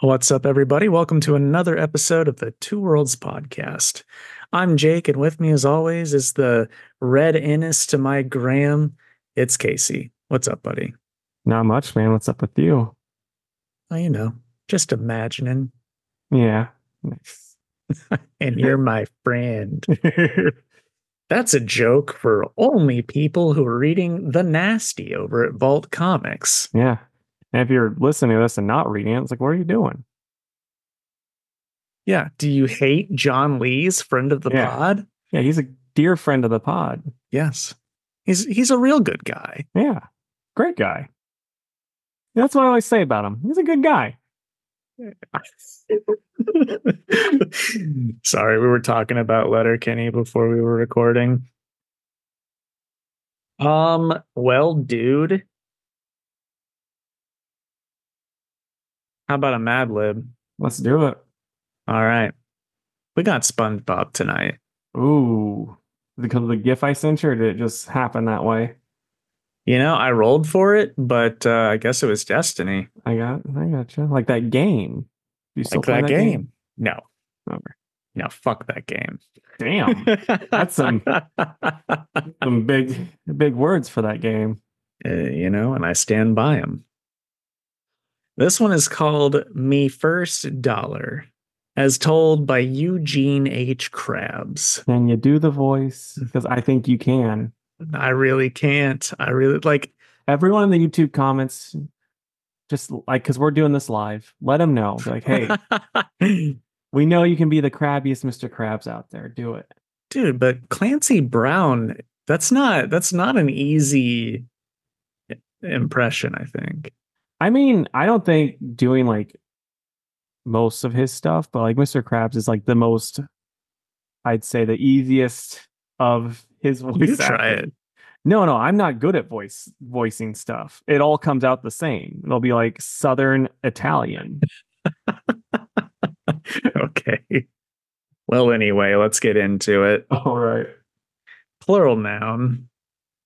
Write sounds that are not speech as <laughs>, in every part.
What's up, everybody? Welcome to another episode of the Two Worlds podcast. I'm Jake, and with me, as always, is the red Ennis to my Graham. It's Casey. What's up, buddy? Not much, man. What's up with you? Well, you know, just imagining. Yeah. <laughs> and you're my friend. <laughs> That's a joke for only people who are reading The Nasty over at Vault Comics. yeah. And if you're listening to this and not reading it, it's like, what are you doing? Yeah. Do you hate John Lee's friend of the Yeah. pod? Yeah, he's a dear friend of the pod. Yes. He's he's a real good guy. Yeah. Great guy. That's what I always say about him. He's a good guy. <laughs> Sorry, we were talking about Letterkenny before we were recording. Um, well, dude. How about a Mad Lib? Let's do it. All right. We got SpongeBob tonight. Ooh. Because of the GIF I sent you, or did it just happen that way? You know, I rolled for it, but uh, I guess it was destiny. I got I gotcha. Like that game. You still Like play that game. No. Okay. No, fuck that game. Damn. That's some- <laughs> Some big big words for that game. uh, you know, and I stand by him. This one is called Me First Dollar, as told by Eugene H. Krabs. Can you do the voice? Mm. Because I think you can. I really can't. I really like, Everyone in the YouTube comments, just like because we're doing this live, let them know. Be like, hey, <laughs> we know you can be the crabbiest Mr. Krabs out there. Do it. dude, but Clancy Brown, that's not that's not an easy impression, I think. I mean, I don't think doing like most of his stuff, but like Mr. Krabs is like the most, I'd say, the easiest of his <laughs> voice. You try it. No, no, I'm not good at voice voicing stuff. It all comes out the same. It'll be like Southern Italian. <laughs> okay. Well, anyway, let's get into it. All right. Plural noun,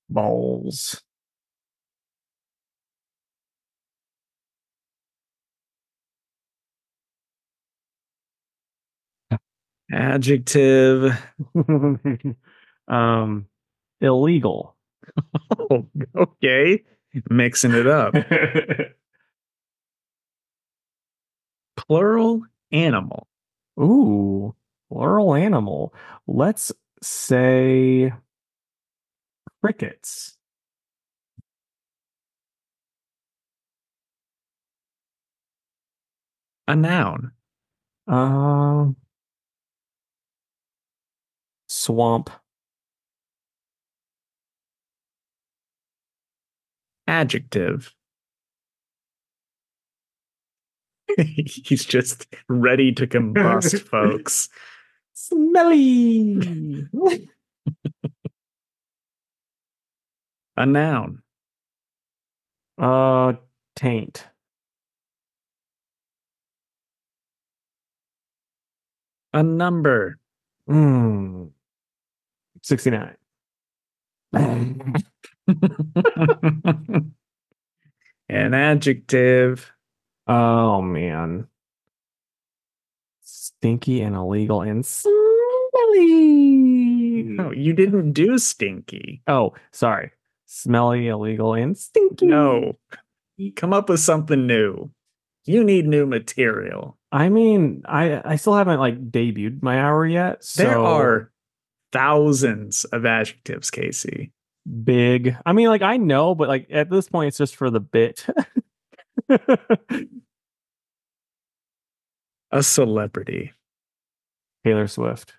balls. Adjective. <laughs> um, illegal. Oh, okay. Mixing it up. <laughs> Plural animal. Ooh, plural animal. Let's say crickets. A noun. Um, swamp. Adjective. <laughs> He's just ready to combust, <laughs> folks. Smelly. <laughs> A noun. uh, taint. A number. Mm. 69. <laughs> An adjective. Oh man. Stinky and illegal and smelly. No, you didn't do stinky. Oh, sorry. Smelly, illegal, and stinky. No. Come up with something new. You need new material. I mean, I I still haven't like debuted my hour yet. So There are thousands of adjectives, Casey. big. I mean, like I know, but like at this point, it's just for the bit. <laughs> A celebrity. Taylor Swift.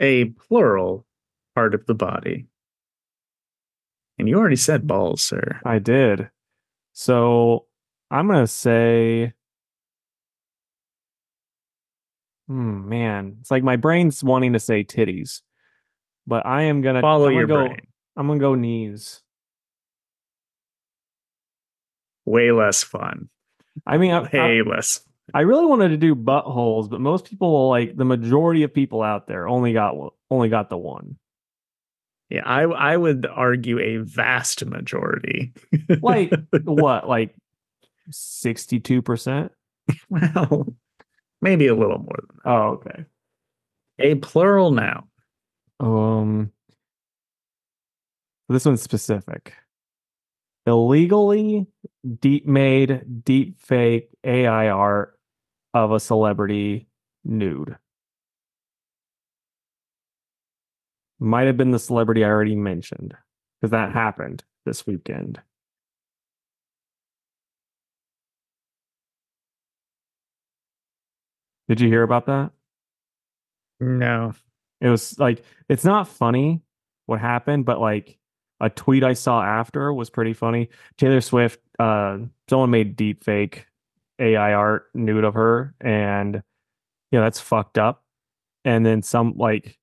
A plural part of the body. And you already said balls, sir. I did. So I'm gonna say, hmm, man, it's like my brain's wanting to say titties, but I am gonna Follow I'm gonna your go, brain. I'm gonna go knees. Way less fun. I mean, I, I, less. I really wanted to do buttholes, but most people, like the majority of people out there, only got only got the one. Yeah, I I would argue a vast majority. Like <laughs> what? Like sixty-two percent? <laughs> well, maybe a little more than Oh, okay. A plural noun. Um, this one's specific. Illegally deep made, deep fake AI art of a celebrity nude. Might have been the celebrity I already mentioned because that happened this weekend. Did you hear about that? No. It was like it's not funny what happened, but like a tweet I saw after was pretty funny. Taylor Swift, uh, someone made deep fake AI art nude of her, and you know that's fucked up. And then some like,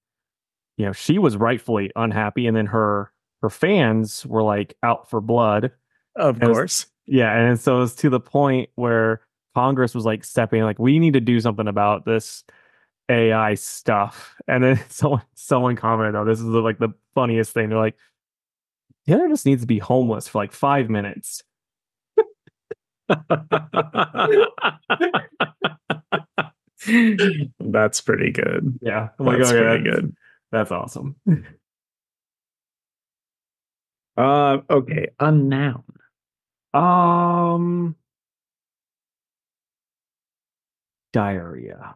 you know, she was rightfully unhappy, and then her her fans were like out for blood. Of It was- course. Yeah, and so it's to the point where Congress was like stepping, like we need to do something about this AI stuff. And then <laughs> someone someone commented, "Oh, this is like the funniest thing." They're like, "Taylor just needs to be homeless for like five minutes." <laughs> That's pretty good. Yeah, I'm like, That's "Okay, pretty that's- good. That's awesome. Uh, okay, a noun. Um, diarrhea.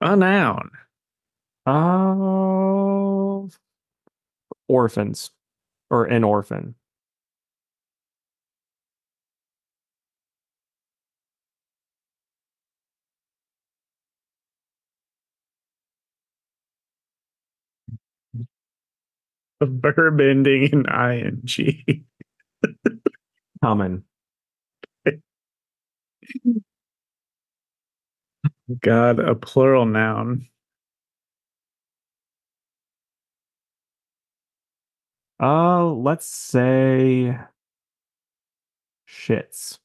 A noun. Uh, orphans or an orphan. A verb ending in ing. Common. God, a plural noun. Uh, let's say shits.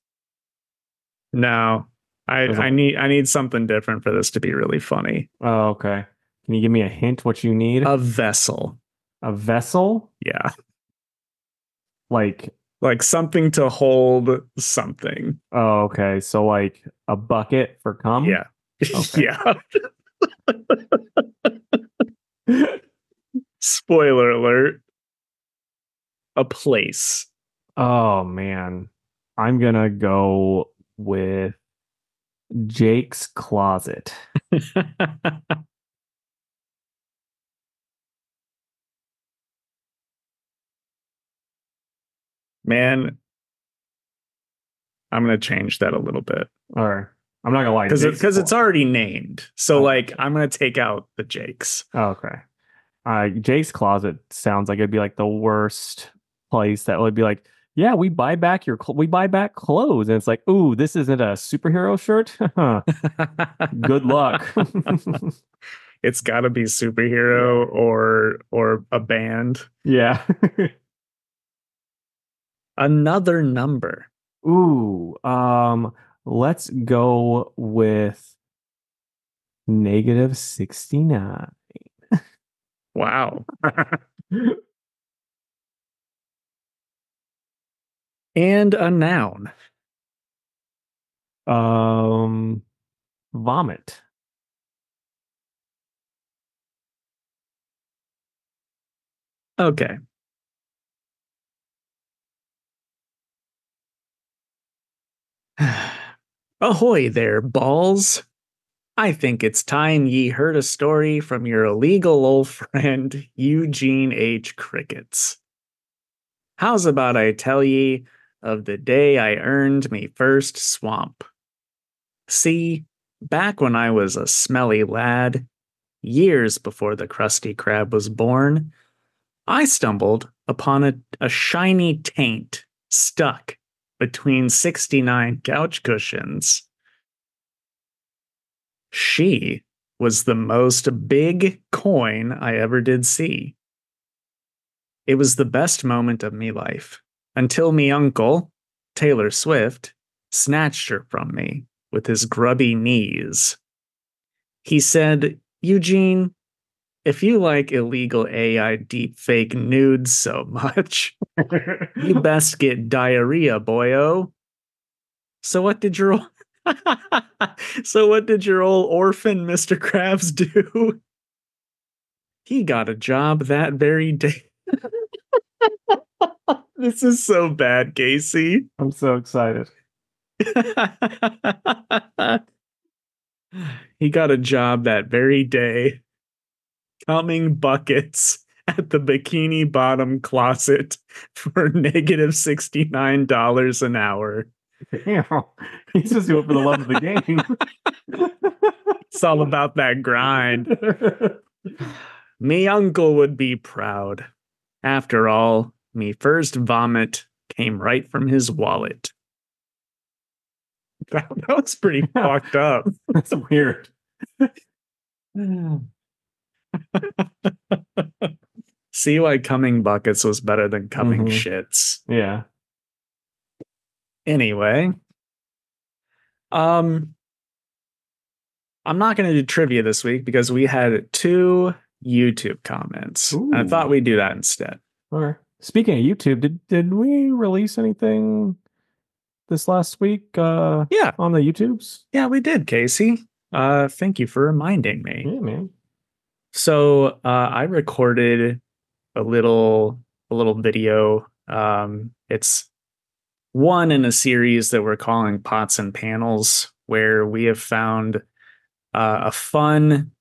No. I, I need I need something different for this to be really funny. Oh, okay. Can you give me a hint what you need? A vessel. A vessel? Yeah. Like, Like something to hold something. oh, okay. So like a bucket for cum? Yeah. Okay. <laughs> yeah. Spoiler alert. A place. oh man. I'm gonna go with Jake's closet. <laughs> Man, I'm gonna change that a little bit Or I'm not gonna lie. because it's already named. So Oh. like I'm gonna take out the Jakes. Oh, okay. Uh, Jake's closet sounds like it'd be like the worst place that would be like, yeah, we buy back your, cl- we buy back clothes, and it's like, ooh, this isn't a superhero shirt. <laughs> Good luck. <laughs> it's got to be superhero or or a band. yeah. <laughs> Another number. ooh, um, let's go with negative sixty nine. Wow. And a noun. um, vomit. Okay. <sighs> Ahoy there, balls. I think it's time ye heard a story from your illegal old <laughs> friend, Eugene H. Crickets. How's about I tell ye of the day I earned me first swamp? See, back when I was a smelly lad, years before the Krusty Krab was born, I stumbled upon a, a shiny taint stuck between 69 couch cushions. She was the most big coin I ever did see. It was the best moment of me life until me uncle, Taylor Swift snatched her from me with his grubby knees. He said, Eugene, if you like illegal AI deep fake nudes so much, <laughs> you best get diarrhea, boyo. So what did your <laughs> so what did your old orphan Mr. Krabs do? He got a job that very day. <laughs> this is so bad, Casey. I'm so excited. he got a job that very day coming buckets <laughs> at the bikini bottom closet <laughs> for negative $69 an hour. Damn. He's just doing it for the love of the game. <laughs> It's all about that grind. Me uncle would be proud. After all, me first vomit came right from his wallet. That, that was pretty fucked up. That's weird. <laughs> See why coming buckets was better than coming Mhm. shits. Yeah. Anyway, um, I'm not going to do trivia this week because we had two YouTube comments. I thought we'd do that instead. Okay. Speaking of YouTube, did did we release anything this last week uh Yeah, on the YouTubes? yeah, we did, Casey. Uh, thank you for reminding me. Yeah, man. So uh, I recorded a little a little video. Um, it's one in a series that we're calling Pots and Panels, where we have found uh, a fun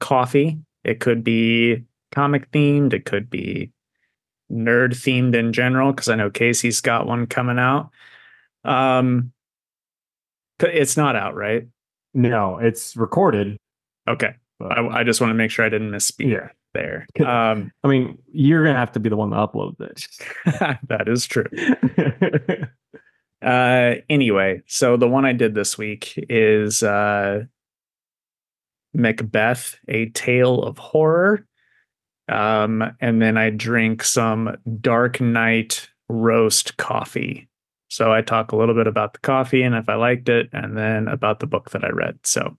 coffee. It could be comic themed. It could be nerd themed in general, because I know Casey's got one coming out. Um, it's not out, right? No, it's recorded. Okay. But, I, I just want to make sure I didn't misspeak yeah. there. <laughs> Um, I mean, you're gonna have to be the one to upload this. <laughs> that is true. <laughs> Uh, anyway, so the one I did this week is uh, Macbeth, a tale of horror. Um, and then I drink some Dark Knight roast coffee. So I talk a little bit about the coffee and if I liked it, and then about the book that I read. So,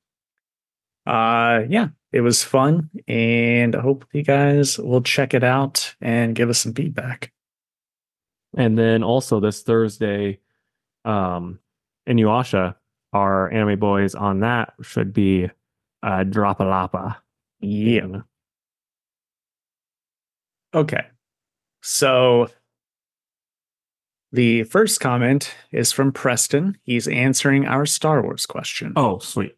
uh, yeah, it was fun, and I hope you guys will check it out and give us some feedback. and then also this Thursday, um, in Yuasha, our anime boys on that should be uh Drapalapa. Yeah. Okay. So the first comment is from Preston. He's answering our Star Wars question. Oh, sweet.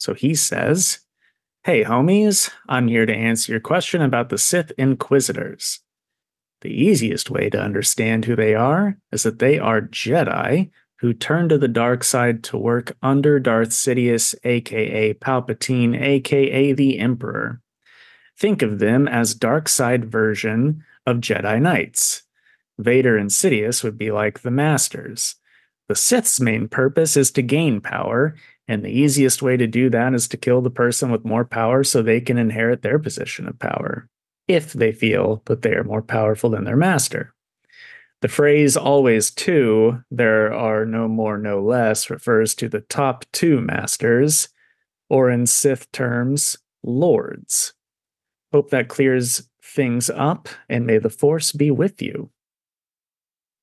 So he says, Hey, homies, I'm here to answer your question about the Sith Inquisitors. The easiest way to understand who they are is that they are Jedi who turned to the dark side to work under Darth Sidious, aka Palpatine, aka the Emperor. Think of them as dark side version of Jedi Knights. Vader and Sidious would be like the Masters. The Sith's main purpose is to gain power, and the easiest way to do that is to kill the person with more power so they can inherit their position of power, if they feel that they are more powerful than their master. The phrase always two, there are no more, no less, refers to the top two masters, or in Sith terms, lords. Hope that clears things up, and may the force be with you.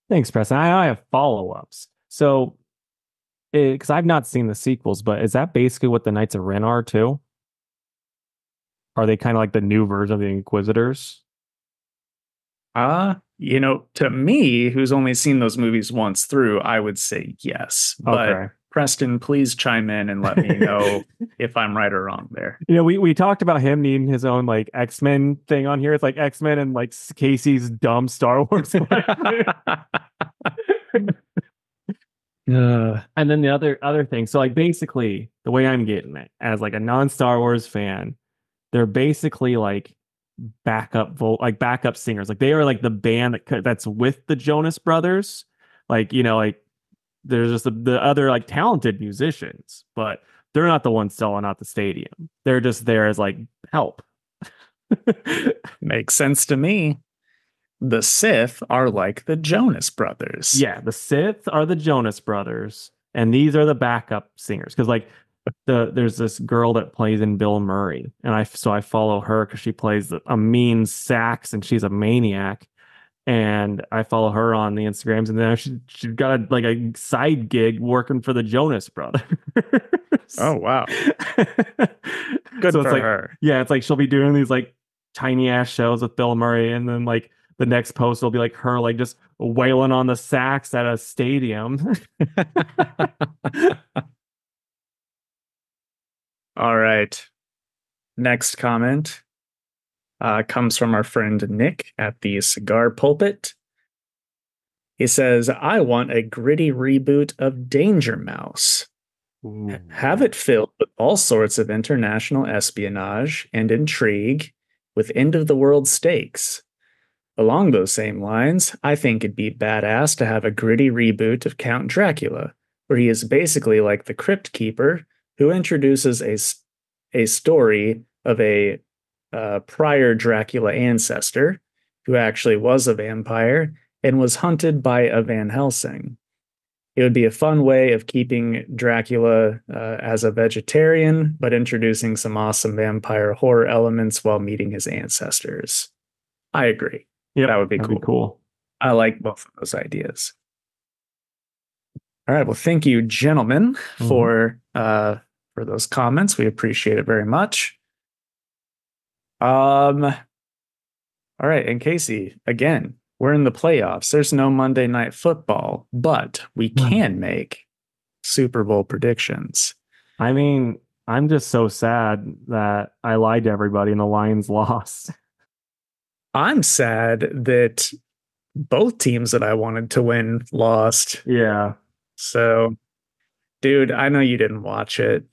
Thanks, Preston. I, have follow ups. So, because I've not seen the sequels, but is that basically what the Knights of Ren are too? Are they kind of like the new version of the Inquisitors? Uh, you know, to me, who's only seen those movies once through, I would say yes. But Okay. Preston, please chime in and let me know <laughs> if I'm right or wrong there. You know, we, we talked about him needing his own like X Men thing on here. It's like X Men and like Casey's dumb Star Wars. <laughs> <laughs> Uh, and then the other other thing so like basically the way i'm getting it as like a non-star wars fan they're basically like backup vo- like backup singers. Like they are like the band that that's with the jonas brothers. Like you know like there's just the, the other like talented musicians but they're not the ones selling out the stadium. They're just there as like help. <laughs> Makes sense to me. The Sith are like the Jonas brothers. Yeah, the Sith are the Jonas brothers, and these are the backup singers. Because like the there's this girl that plays in Bill Murray, and I so I follow her because she plays a mean sax, and she's a maniac. And I follow her on the Instagrams, and then she she got a, like a side gig working for the Jonas Brothers. Oh wow, <laughs> good So for it's like- her. yeah, it's like she'll be doing these like tiny ass shows with Bill Murray, and then like the next post will be like her like just wailing on the sax at a stadium. <laughs> All right. Next comment uh, comes from our friend Nick at the Cigar Pulpit. He says, I want a gritty reboot of Danger Mouse. Have it filled with all sorts of international espionage and intrigue with end of the world stakes. Along those same lines, I think it'd be badass to have a gritty reboot of Count Dracula, where he is basically like the Crypt Keeper who introduces a, a story of a uh, prior Dracula ancestor who actually was a vampire and was hunted by a Van Helsing. It would be a fun way of keeping Dracula uh, as a vegetarian, but introducing some awesome vampire horror elements while meeting his ancestors. I agree. Yep, That would be cool. Be cool. I like both of those ideas. All right. Well, thank you, gentlemen, Mhm. for uh for those comments. We appreciate it very much. Um all right, and Casey, again, we're in the playoffs. There's no Monday night football, but we Hmm. can make Super Bowl predictions. I mean, I'm just so sad that I lied to everybody and the Lions <laughs> lost. I'm sad that both teams that I wanted to win lost. yeah. So, dude, I know you didn't watch it.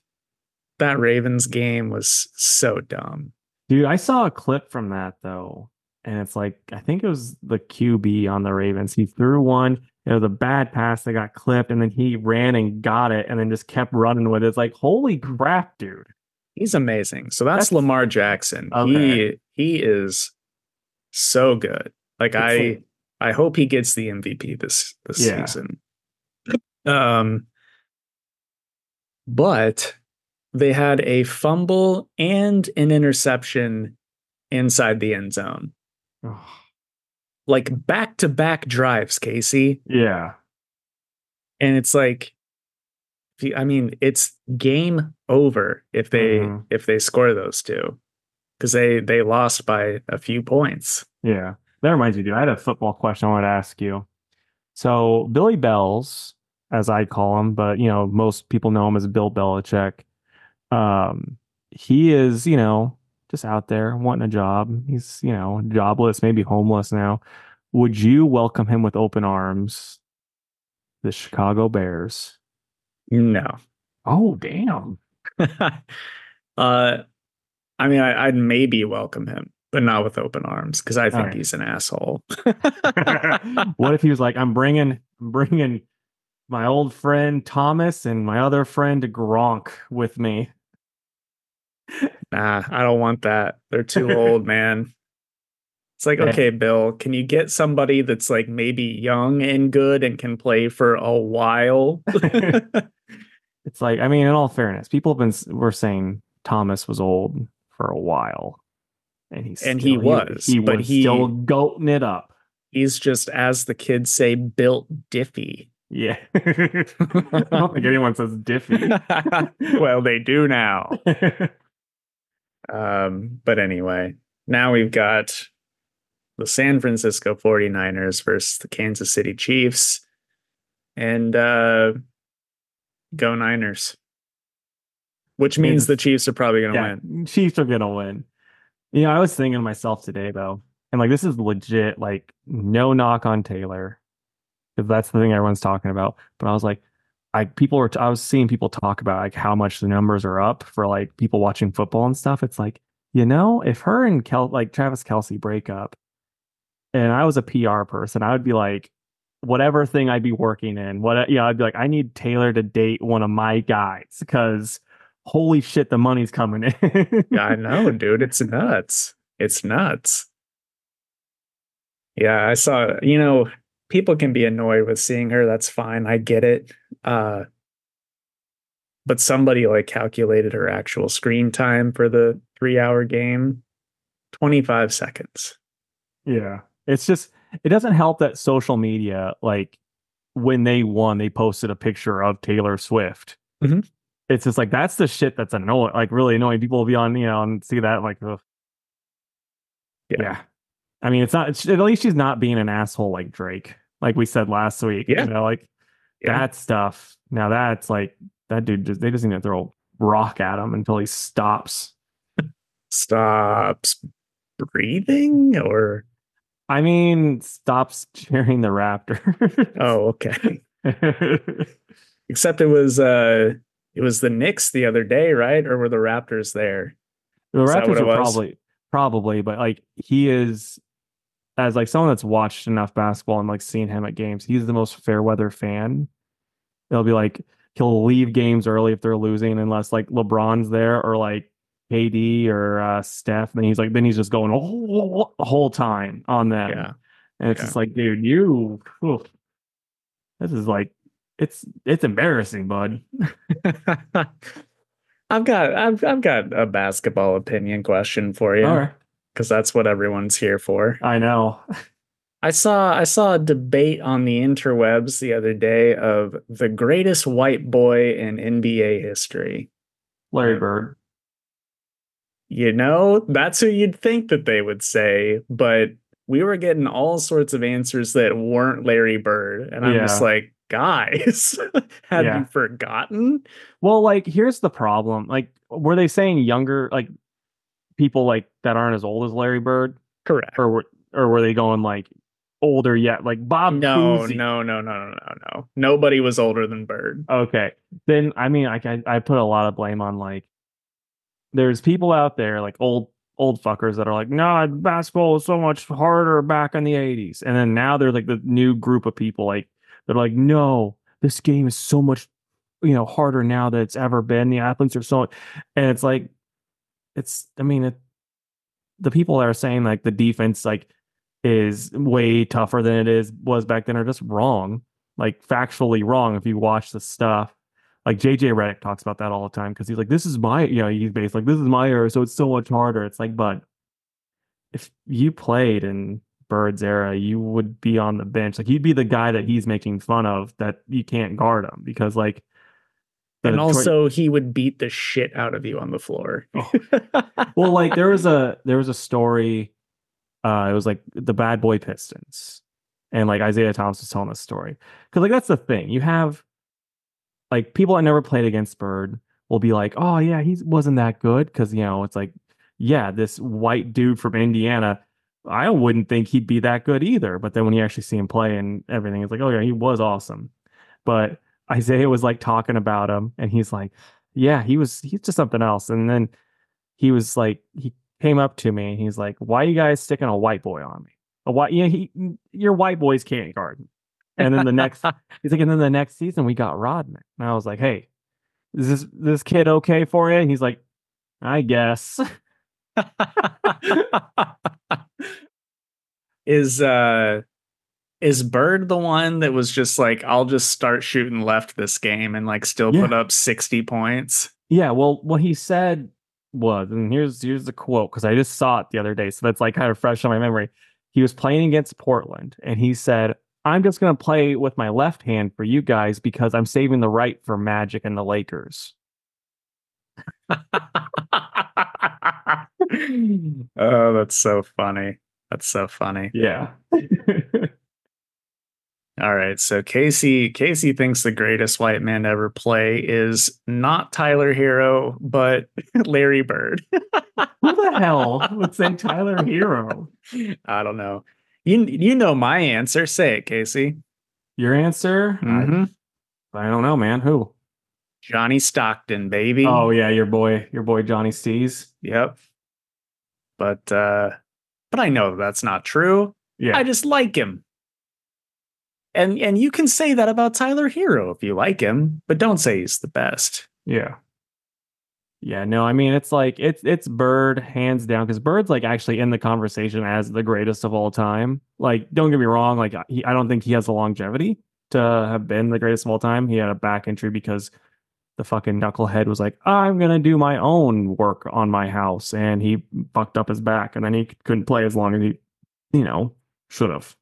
That Ravens game was so dumb. Dude, I saw a clip from that though. And it's like, I think it was the QB on the Ravens. He threw one. It was a bad pass that got clipped, and then he ran and got it and then just kept running with it. It's like, holy crap, dude. He's amazing. So that's, That's- Lamar Jackson. Okay. He he is so good. Like It's I like- I hope he gets the MVP this this Yeah. season. Um but they had a fumble and an interception inside the end zone. Like back to back drives, Casey. yeah. and it's like i mean it's game over if they Mhm. if they score those two because they they lost by a few points Yeah. That reminds me, dude. I had a football question I wanted to ask you. So Billy Bells, as I call him, but you know, most people know him as Bill Belichick. Um, he is, you know, just out there wanting a job. He's, you know, jobless, maybe homeless now. Would you welcome him with open arms? The Chicago Bears. no Oh, damn. <laughs> uh i mean I, i'd maybe welcome him but not with open arms because i think Alright. he's an asshole. <laughs> <laughs> What if he was like, I'm bringing, I'm bringing my old friend Thomas and my other friend Gronk with me. nah i don't want that. They're too old <laughs> man. It's like okay bill can you get somebody that's like maybe young and good and can play for a while? It's like, I mean, in all fairness, people have been were saying Thomas was old for a while, and he's And he still- was, he, but was he- still goating it up. he's just as the kids say built diffy. Yeah, <laughs> I don't think anyone says Diffy. <laughs> well they do now. <laughs> Um but anyway now we've got the san francisco 49ers versus the kansas city chiefs and uh go niners which means the chiefs are probably gonna yeah, win Chiefs are gonna win. You know, I was thinking to myself today though, and like this is legit, like no knock on Taylor, because that's the thing everyone's talking about. But I was like, I people were I was seeing people talk about like how much the numbers are up for like people watching football and stuff. It's like, you know, if her and Kel like Travis Kelce break up, and I was a PR person, I would be like, whatever thing I'd be working in, what yeah, I'd be like, I need Taylor to date one of my guys because holy shit, the money's coming in. yeah i <laughs> know dude it's nuts it's nuts Yeah, I saw, you know, people can be annoyed with seeing her. That's fine. I get it. Uh but somebody like calculated her actual screen time for the 3-hour game 25 seconds. Yeah. It's just it doesn't help that social media like when they won they posted a picture of Taylor Swift. Mhm. It's just like that's the shit that's annoying like really annoying. People will be on, you know, and see that like ugh. Yeah. yeah. I mean, it's not it's, at least she's not being an asshole like Drake, like we said last week. Yeah. You know, like Yeah. that stuff. Now that's like that dude just they just need to throw a rock at him until he stops. Stops breathing or I mean, stops cheering the Raptor. oh, okay. <laughs> Except it was uh it was the Knicks the other day, right? Or were the Raptors there? the Is Raptors are was? probably probably, but like he is as like someone that's watched enough basketball and like seen him at games, he's the most fair weather fan. It'll be like he'll leave games early if they're losing unless like LeBron's there or like KD or uh Steph. Then he's like then he's just going the whole, the whole time on them. Yeah. And it's Yeah. just like, dude, you oof. this is like it's it's embarrassing, bud. <laughs> I've got I've I've got a basketball opinion question for you right. because that's what everyone's here for. I know. I saw I saw a debate on the interwebs the other day of the greatest white boy in NBA history. Larry Bird. You know, that's who you'd think that they would say, but we were getting all sorts of answers that weren't Larry Bird, and I'm just like, guys, <laughs> have Yeah. you forgotten? Well, like here's the problem. Like were they saying younger like people like that aren't as old as Larry Bird Correct. or were or were they going like older yet like Bob No, Cousy? no, no, no, no, no, no. Nobody was older than Bird. Okay. Then I mean I, I I put a lot of blame on like there's people out there like old old fuckers that are like, nah, basketball was so much harder back in the 80s. And then now they're like the new group of people like they're like, no, this game is so much you know harder now than it's ever been. The athletes are so and it's like it's I mean it the people that are saying like the defense like is way tougher than it is was back then are just wrong. Like factually wrong if you watch the stuff like JJ Redick talks about that all the time because he's like, this is my, you know, he's based like, this is my era, so it's so much harder. It's like, but if you played in Bird's era, you would be on the bench. Like, you'd be the guy that he's making fun of that you can't guard him because, like, and Detroit- also, he would beat the shit out of you on the floor. Oh. <laughs> well, like there was a there was a story. Uh, it was like the Bad Boy Pistons, and like Isiah Thomas was telling this story because like that's the thing you have, like people that never played against Bird will be like, oh yeah, he wasn't that good because you know it's like, yeah, this white dude from Indiana. I wouldn't think he'd be that good either. But then when you actually see him play and everything, it's like, oh yeah, he was awesome. But Isiah was like talking about him, and he's like, yeah, he was he's just something else. And then he was like, he came up to me and he's like, "Why you guys sticking a white boy on me? A white, yeah, he, your white boys can't guard." And then the next, <laughs> he's like, and then the next season we got Rodman, and I was like, "Hey, is this this kid okay for you?" And he's like, "I guess." <laughs> is uh is Bird the one that was just like, I'll just start shooting left this game and like still Yeah. put up 60 points? Yeah, well, what he said was, and here's here's the quote because I just saw it the other day, so that's like kind of fresh on my memory. He was playing against Portland, and he said, "I'm just gonna play with my left hand for you guys because I'm saving the right for Magic and the Lakers." <laughs> <laughs> oh, that's so funny. That's so funny. Yeah, <laughs> All right. So Casey Casey thinks the greatest white man to ever play is not Tyler Herro, but <laughs> Larry Bird. who the hell would say Tyler Herro? I don't know. You you know my answer. Say it, Casey. Your answer? Mhm. I, I don't know, man. Who? Johnny Stockton, baby. Oh yeah, your boy, your boy Johnny Stees. Yep. But uh but I know that's not true. Yeah, I just like him. And and you can say that about Tyler Herro if you like him, but don't say he's the best. yeah, Yeah, no, I mean it's like it's it's Bird hands down because Bird's like actually in the conversation as the greatest of all time. Like, don't get me wrong, like he, I don't think he has the longevity to have been the greatest of all time. He had a back injury because the fucking knucklehead was like, I'm gonna do my own work on my house, and he fucked up his back, and then he couldn't play as long as he, you know, should have.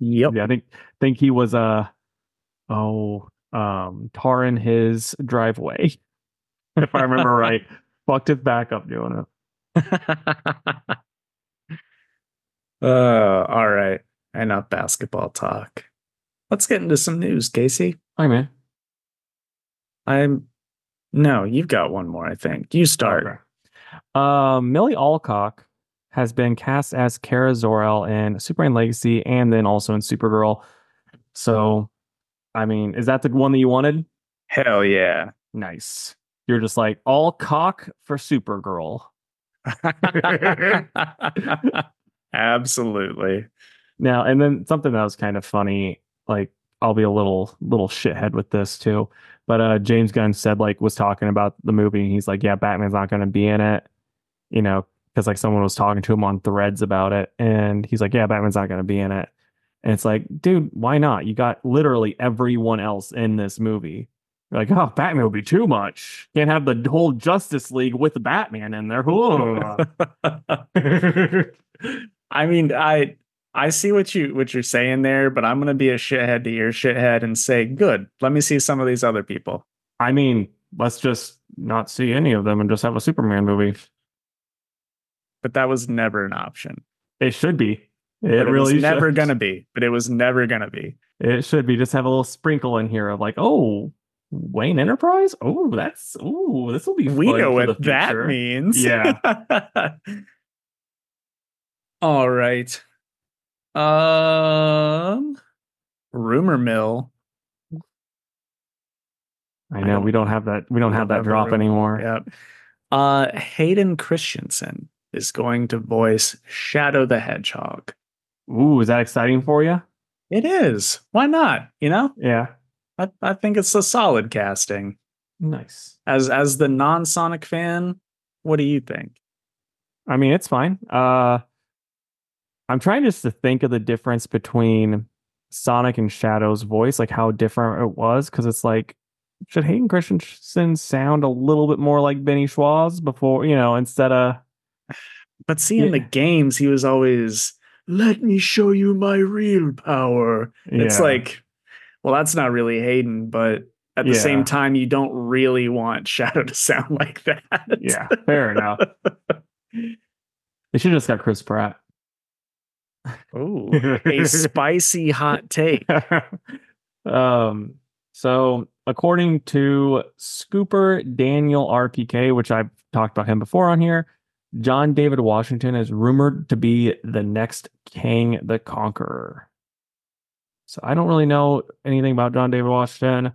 Yep. Yeah, I think think he was uh oh um tarring his driveway. <laughs> if I remember right. <laughs> Fucked his back up doing it. <laughs> uh, all right. Enough basketball talk. Let's get into some news, Casey. Hi man. I'm no, you've got one more, I think. You start. Okay. Um Millie Alcock has been cast as Kara Zor-El in Superman Legacy and then also in Supergirl. So I mean, is that the one that you wanted? Hell yeah. Nice. You're just like all cock for Supergirl. <laughs> Absolutely. Now, and then something that was kind of funny, like I'll be a little little shithead with this too. But uh James Gunn said like was talking about the movie and he's like, Yeah, Batman's not gonna be in it, you know, because like someone was talking to him on threads about it, and he's like, Yeah, Batman's not gonna be in it. And it's like, dude, why not? You got literally everyone else in this movie. You're like, oh, Batman would be too much. Can't have the whole Justice League with Batman in there. <laughs> <laughs> I mean, I I see what you what you're saying there, but I'm gonna be a shithead to your shithead and say, good. Let me see some of these other people. I mean, let's just not see any of them and just have a Superman movie. But that was never an option. It should be. It, But really was never should. gonna be. But it was never gonna be. It should be. Just have a little sprinkle in here of like, oh, Wayne Enterprise. Oh, that's oh, this will be. We know what that means. Yeah. <laughs> All right. Um rumor mill. I I know don't- we don't have that. We don't have that drop anymore. Yep. Uh Hayden Christensen is going to voice Shadow the Hedgehog. Ooh, is that exciting for you? It is. Why not? You know? Yeah. I, I think it's a solid casting. Nice. As as the non-Sonic fan, what do you think? I mean, it's fine. Uh, I'm trying just to think of the difference between Sonic and Shadow's voice, like how different it was, because it's like, should Hayden Christensen sound a little bit more like Benny Schwartz before, you know, instead of But see, in the games, he was always, let me show you my real power. It's like, well, that's not really Hayden, but at the Yeah. same time, you don't really want Shadow to <laughs> sound like that. yeah, fair enough. <laughs> They should have just got Chris Pratt. Ooh, <laughs> a spicy hot take. <laughs> um so according to scooper daniel rpk which i've talked about him before on here john david washington is rumored to be the next Kang the conqueror so i don't really know anything about john david washington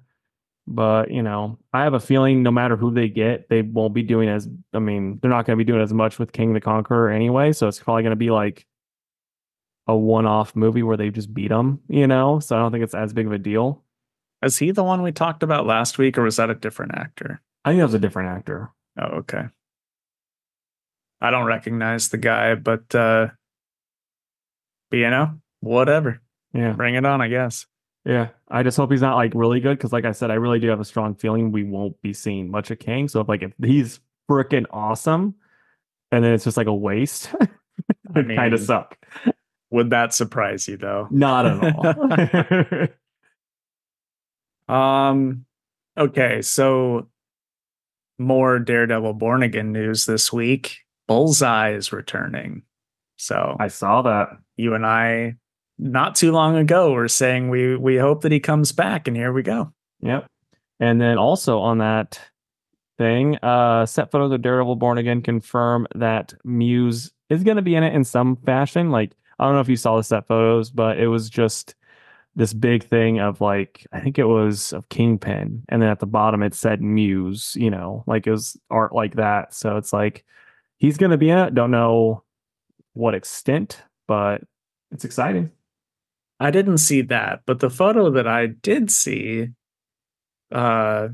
but you know i have a feeling no matter who they get they won't be doing as i mean they're not going to be doing as much with Kang the conqueror anyway so it's probably going to be like a one-off movie where they just beat him, you know. So I don't think it's as big of a deal. Is he the one we talked about last week, or was that a different actor? I think that was a different actor. Oh, okay. I don't recognize the guy, but uh but you know, whatever. Yeah, Bring it on, I guess. yeah. I just hope he's not like really good because, like I said, I really do have a strong feeling we won't be seeing much of Kang. So if like if he's freaking awesome, and then it's just like a waste, <laughs> I it kind of suck. Would that surprise you though? Not at all. <laughs> Um okay, so more Daredevil Born Again news this week. Bullseye is returning. So I saw that. you and I not too long ago were saying we we hope that he comes back, and here we go. Yep. And then also on that thing, uh set photos of Daredevil Born Again confirm that Muse is gonna be in it in some fashion. Like I don't know if you saw the set photos, but it was just this big thing of like I think it was of Kingpin, and then at the bottom it said Muse, you know, like it was art like that. So it's like he's gonna be in it. Don't know what extent, but it's exciting. I didn't see that, but the photo that I did see, uh,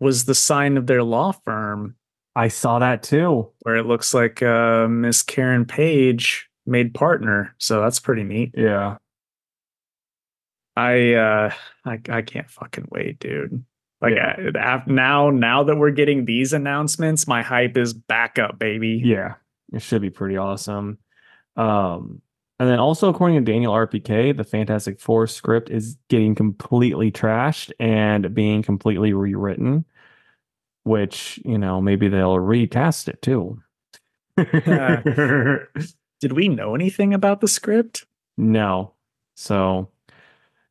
was the sign of their law firm, I saw that too. where it looks like uh, Miss Karen Page made partner. So that's pretty neat. Yeah. I uh, I I can't fucking wait, dude. Like Yeah. I- now, now that we're getting these announcements, my hype is back up, baby. Yeah. It should be pretty awesome. Um, and then also according to Daniel RPK, the Fantastic Four script is getting completely trashed and being completely rewritten, which, you know, maybe they'll recast it too. <laughs> Did we know anything about the script? No. So,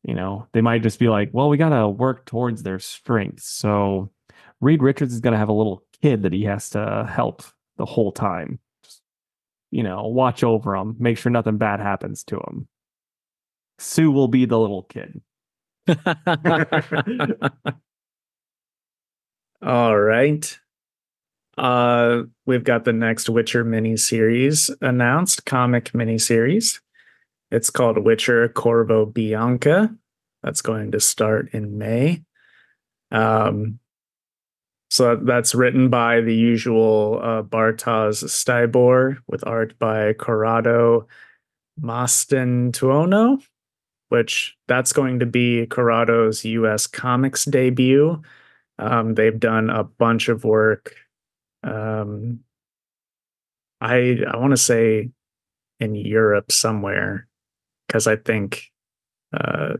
you know, they might just be like, well, we got to work towards their strengths. So, Reed Richards is going to have a little kid that he has to help the whole time. Just, you know, watch over him, make sure nothing bad happens to him. Sue will be the little kid. <laughs> <laughs> All right. Uh, we've got the next Witcher miniseries announced, comic miniseries. It's called Witcher Corvo Bianca. That's going to start in May. Um, so that's written by the usual uh, Bartosz Stybor with art by Corrado Mastantuono, which that's going to be Corrado's US comics debut. Um, they've done a bunch of work. Um, I I want to say in Europe somewhere because I think uh,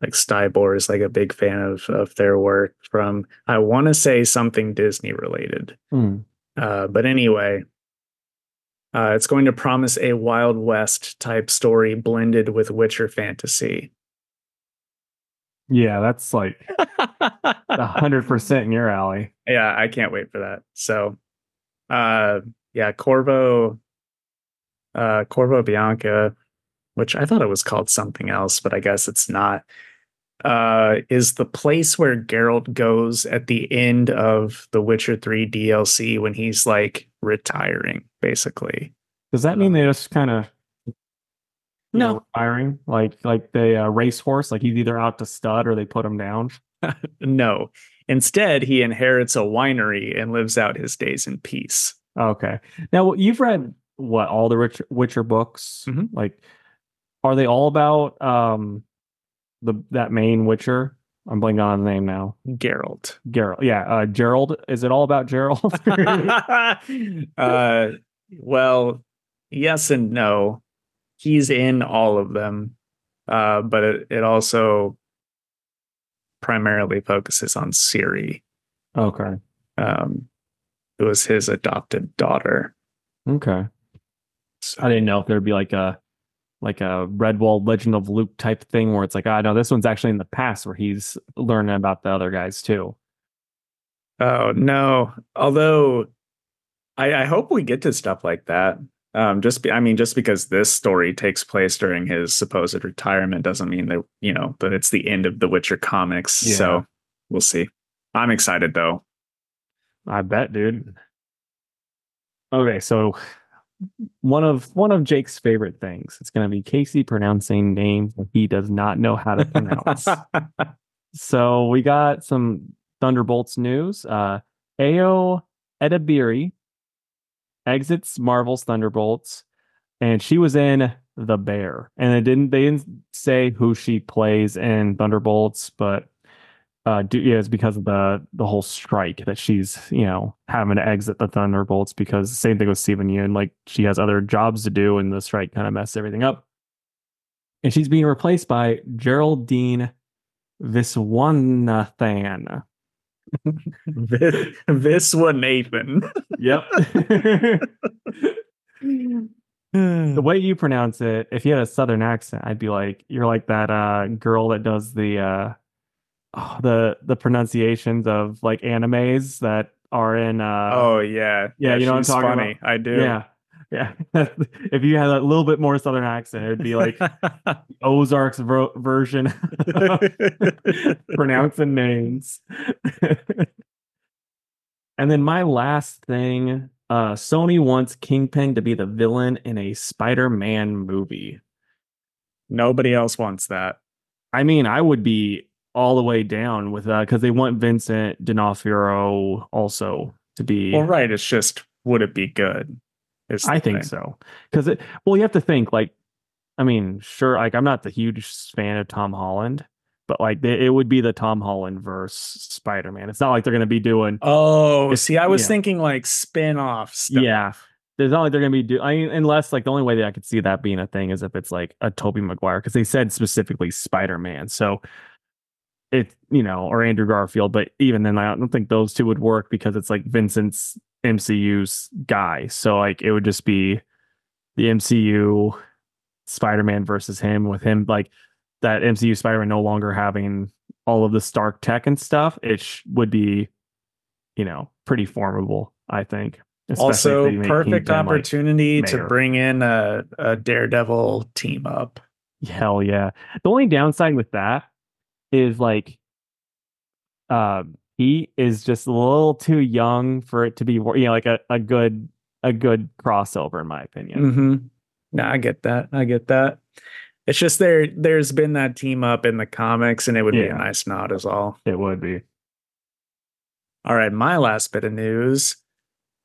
like Stybor is like a big fan of of their work from I want to say something Disney related. Hmm. Uh, but anyway, uh, it's going to promise a Wild West type story blended with Witcher fantasy. Yeah, that's like a <laughs> hundred percent in your alley. yeah, I can't wait for that. So, uh, yeah, Corvo, uh, Corvo Bianca, which I thought it was called something else, but I guess it's not. Uh, is the place where Geralt goes at the end of the Witcher 3 DLC when he's like retiring, basically. Does that mean they just kind of No. retiring like like the uh, racehorse? Like he's either out to stud or they put him down. <laughs> No. Instead, he inherits a winery and lives out his days in peace. Okay. Now you've read what all the Witcher, Witcher books? Mhm. Like, are they all about um the that main Witcher? I'm blanking on the name now. Geralt. Geralt. Yeah, uh, Gerald. Is it all about Gerald? <laughs> uh, well, yes and no. He's in all of them, uh, but it, it also primarily focuses on Ciri. okay. Um, it was his adopted daughter. Okay. I didn't know if there'd be like a like a Redwall Legend of Luke type thing where it's like, ah, no, this one's actually in the past where he's learning about the other guys too. Oh no! Although, I, I hope we get to stuff like that. Um, just be, I mean, just because this story takes place during his supposed retirement doesn't mean that you know that it's the end of the Witcher comics. Yeah. So we'll see. I'm excited though. I bet, dude. Okay, so one of one of Jake's favorite things. It's gonna be Casey pronouncing names that he does not know how to pronounce. <laughs> so we got some Thunderbolts news. Uh Ao Edabiri exits Marvel's Thunderbolts, and she was in The Bear. And it didn't they didn't say who she plays in Thunderbolts, but uh do, yeah, it's because of the the whole strike that she's you know having to exit the Thunderbolts because same thing with Steven Yeun, like she has other jobs to do and the strike kind of messed everything up. And she's being replaced by Geraldine Viswanathan. Vis- Nathan. Yep. <laughs> the way you pronounce it, if you had a southern accent, I'd be like, you're like that uh girl that does the uh oh, the the pronunciations of like animes that are in uh oh yeah, Yeah, yeah you know what I'm talking funny. I do. yeah. Yeah. <laughs> if you had a little bit more southern accent, it'd be like <laughs> Ozark's ver- version <laughs> pronouncing names. and then my last thing, uh Sony wants Kingpin to be the villain in a Spider-Man movie. Nobody else wants that. I mean, I would be all the way down with that because they want Vincent D'Onofrio also to be. Well, right. It's just would it be good? Is I think thing. so because it. Well, you have to think like, I mean, sure, like I'm not the huge fan of Tom Holland, but like they, it would be the Tom Holland verse Spider Man. It's not like they're gonna be doing. Oh, see, I was yeah. thinking like spin off stuff. Yeah. There's not like they're gonna be do. I mean, unless like the only way that I could see that being a thing is if it's like a Tobey Maguire because they said specifically Spider Man. So it you know or Andrew Garfield, but even then I don't think those two would work because it's like Vincent's MCU's guy. So like it would just be the MCU Spider Man versus him with him like that MCU Spider Man no longer having all of the Stark tech and stuff. It sh- would be you know pretty formidable. I think. Also, perfect like, opportunity to bring in a, a Daredevil team up. Hell yeah. The only downside with that is like um he is just a little too young for it to be you know like a, a good a good crossover in my opinion. Mm-hmm. No, I get that. I get that. It's just there. There's been that team up in the comics, and it would be a nice nod, is all. It would be. All right, my last bit of news.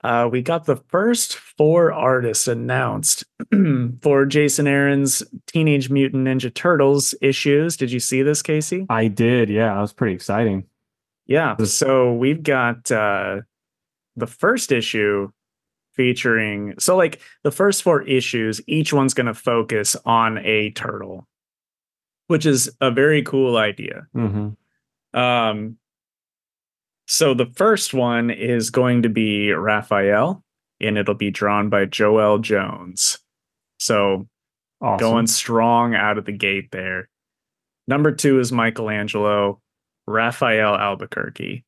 Uh, we got the first four artists announced <clears throat> for Jason Aaron's Teenage Mutant Ninja Turtles issues. Did you see this, Casey? I did, yeah. That was pretty exciting. Yeah. So we've got uh, the first issue featuring, so like the first four issues, each one's going to focus on a turtle, which is a very cool idea. Mm-hmm. Um, so the first one is going to be Raphael, and it'll be drawn by Joel Jones. So Awesome. going strong out of the gate there. Number two is Michelangelo, Raphael Albuquerque.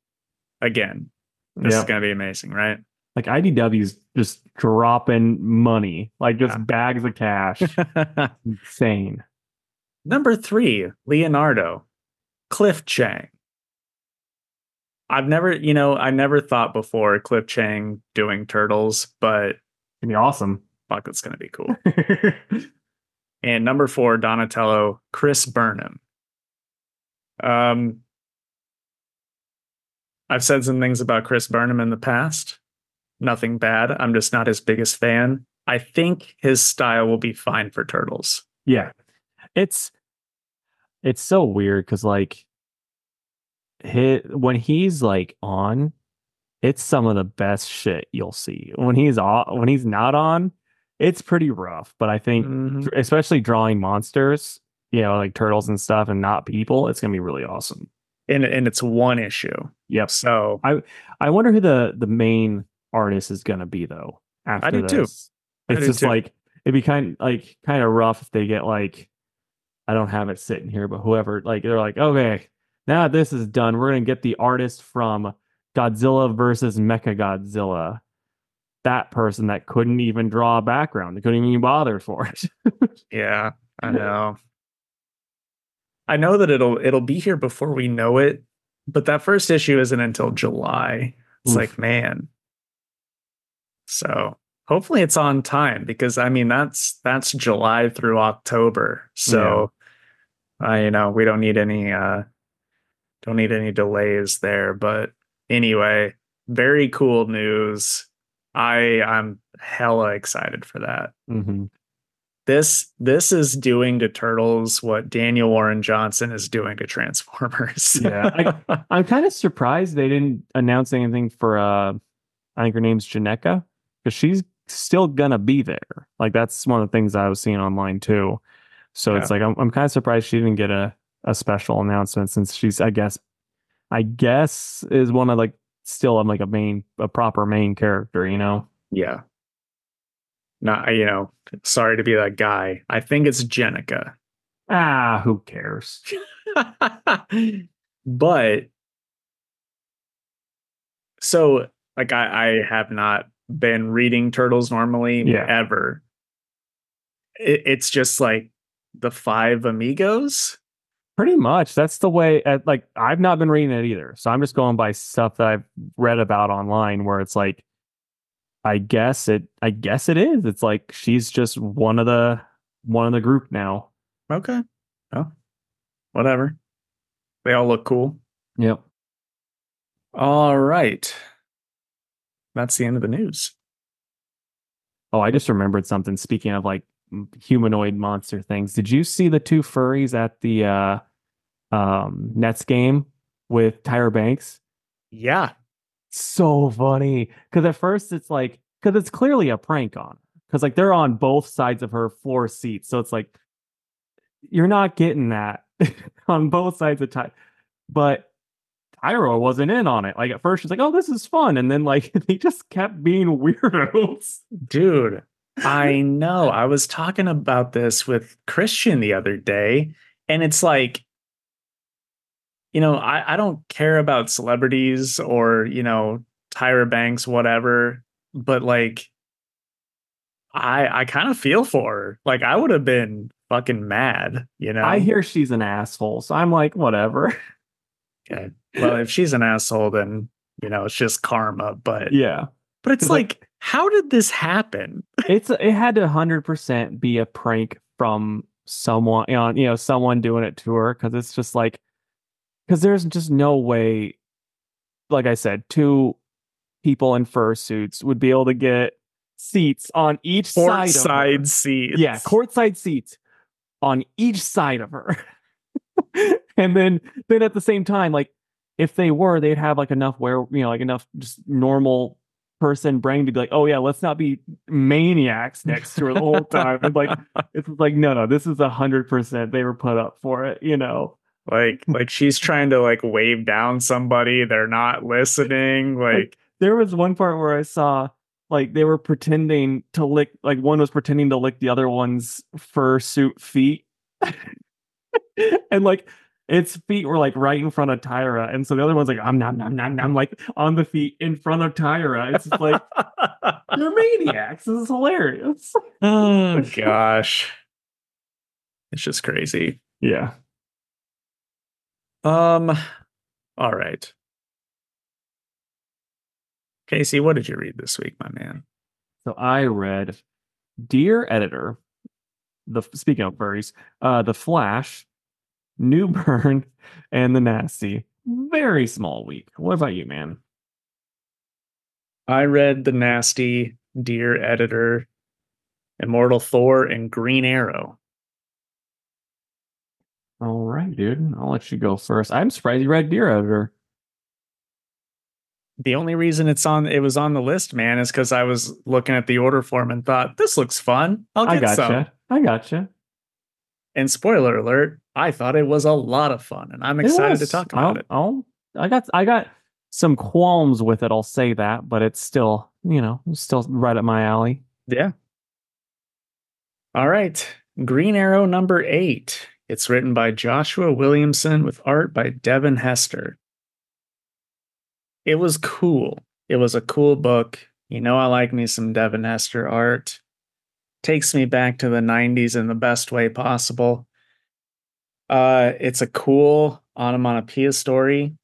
Again, this is going to be amazing, right? Like IDW's just dropping money, like just Yeah. bags of cash. <laughs> Insane. Number three, Leonardo, Cliff Chang. I've never, you know, I never thought before Cliff Chang doing turtles, but It'd be awesome. fuck, it's going to be cool. <laughs> And number four, Donatello, Chris Burnham. Um, I've said some things about Chris Burnham in the past. Nothing bad. I'm just not his biggest fan. I think his style will be fine for turtles. Yeah. It's it's so weird because like he, when he's like on, it's some of the best shit you'll see. When he's on when he's not on, it's pretty rough. But I think Mhm. especially drawing monsters, you know, like turtles and stuff and not people, it's gonna be really awesome. And and it's one issue. Yep. So I I wonder who the the main artist is gonna be though. After do too. this. I It's do just too. like it'd be kind like kind of rough if they get like I don't have it sitting here, but whoever like they're like, okay, now this is done, we're gonna get the artist from Godzilla versus Mecha Godzilla. That person that couldn't even draw a background, they couldn't even bother for it. <laughs> yeah, I know. I know that it'll it'll be here before we know it, but that first issue isn't until July. It's Oof. like, man. So hopefully it's on time because I mean that's that's July through October. So I you know we don't need any uh don't need any delays there. But anyway, very cool news. I I'm hella excited for that. Mhm. This this is doing to Turtles what Daniel Warren Johnson is doing to Transformers. <laughs> Yeah, I'm kind of surprised they didn't announce anything for uh I think her name's Janeka because she's still gonna be there. Like that's one of the things I was seeing online too. So it's like I'm I'm kind of surprised she didn't get a a special announcement since she's I guess I guess is one of like still I'm like a main a proper main character, you know. yeah. Not you know, sorry to be that guy. I think it's Jenica. Ah, who cares? <laughs> but so like I, I have not been reading turtles normally Yeah. ever it, it's just like the five amigos Pretty much. That's the way. At, like I've not been reading it either, so I'm just going by stuff that I've read about online, where it's like, I guess it. I guess it is. It's like she's just one of the one of the group now. okay oh whatever They all look cool. Yep. All right. That's the end of the news. Oh, I just remembered something. Speaking of like humanoid monster things, did you see the two furries at the uh um Nets game with Tyra Banks? Yeah. So funny. Cause at first it's like because it's clearly a prank on because like they're on both sides of her floor seats. So it's like you're not getting that <laughs> on both sides of time But Tyra wasn't in on it. Like at first she's like, oh, this is fun. And then like <laughs> they just kept being <laughs> weirdos. Dude, I know. I was talking about this with Christian the other day, and it's like, you know, I, I don't care about celebrities or, you know, Tyra Banks, whatever, but like, I I kind of feel for her. Like, I would have been fucking mad, you know? I hear she's an asshole. So I'm like, whatever. Okay. Well, if she's an asshole, then, you know, it's just karma. But, yeah. but it's like- like, how did this happen? <laughs> It's it had to hundred percent be a prank from someone, you know, you know, someone doing it to her because it's just like because there's just no way, like I said, two people in fursuits would be able to get seats on each side. Court of her. side seats. Yeah, courtside seats on each side of her. <laughs> and then then at the same time, like if they were, they'd have like enough where you know, like enough just normal person brain to be like, oh yeah, let's not be maniacs next to her the whole time. And like <laughs> it's like, no, no, this is a hundred percent they were put up for it, you know. Like like she's trying to like wave down somebody they're not listening like There was one part where I saw like they were pretending to lick like one was pretending to lick the other one's fursuit feet. <laughs> and like its feet were like right in front of Tyra. And so the other one's like, I'm not, I'm not, I'm like on the feet in front of Tyra. It's like, <laughs> you're maniacs. This is hilarious. oh gosh it's just crazy Yeah. Um all right casey what did you read this week my man So I read Dear Editor, the speaking of furries, uh, The Flash, New <laughs> Burn, and The Nasty. Very small week. What about you, man? i read the nasty dear editor immortal thor and green arrow All right, dude. I'll let you go first. I'm surprised you read Dear Editor. the only reason it's on it was on the list man is because i was looking at the order form and thought this looks fun i'll I get gotcha. some I gotcha. And spoiler alert, I thought it was a lot of fun, and I'm excited to talk about I'll- it. I'll- I got I got some qualms with it, I'll say that, but it's still, you know, still right up my alley. Yeah. All right. Green Arrow number eight. It's written by Joshua Williamson with art by Devin Hester. It was cool. It was a cool book. You know, I like me some Devin Hester art. Takes me back to the 90s in the best way possible. Uh, it's a cool onomatopoeia story.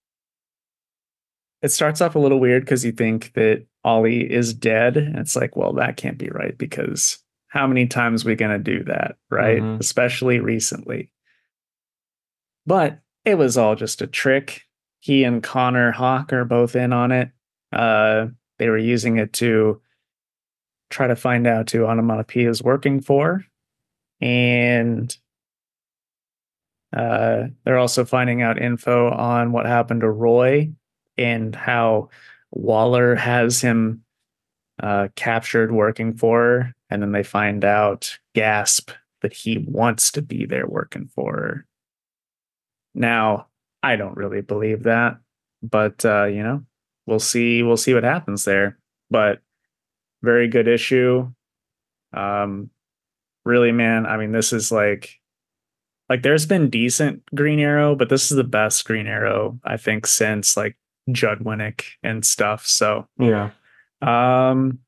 It starts off a little weird because you think that Ollie is dead. And it's like, well, that can't be right because how many times are we going to do that, right? Mhm. Especially recently. But it was all just a trick. He and Connor Hawke are both in on it. Uh, they were using it to try to find out who onomatopoeia is working for. And uh, they're also finding out info on what happened to Roy and how Waller has him uh, captured working for her. And then they find out, gasp, that he wants to be there working for her. Now, I don't really believe that, but uh, you know, we'll see. We'll see what happens there. But very good issue. Um, really, man. I mean, this is like, like there's been decent Green Arrow, but this is the best Green Arrow I think since like Judd Winick and stuff. So, Yeah. um,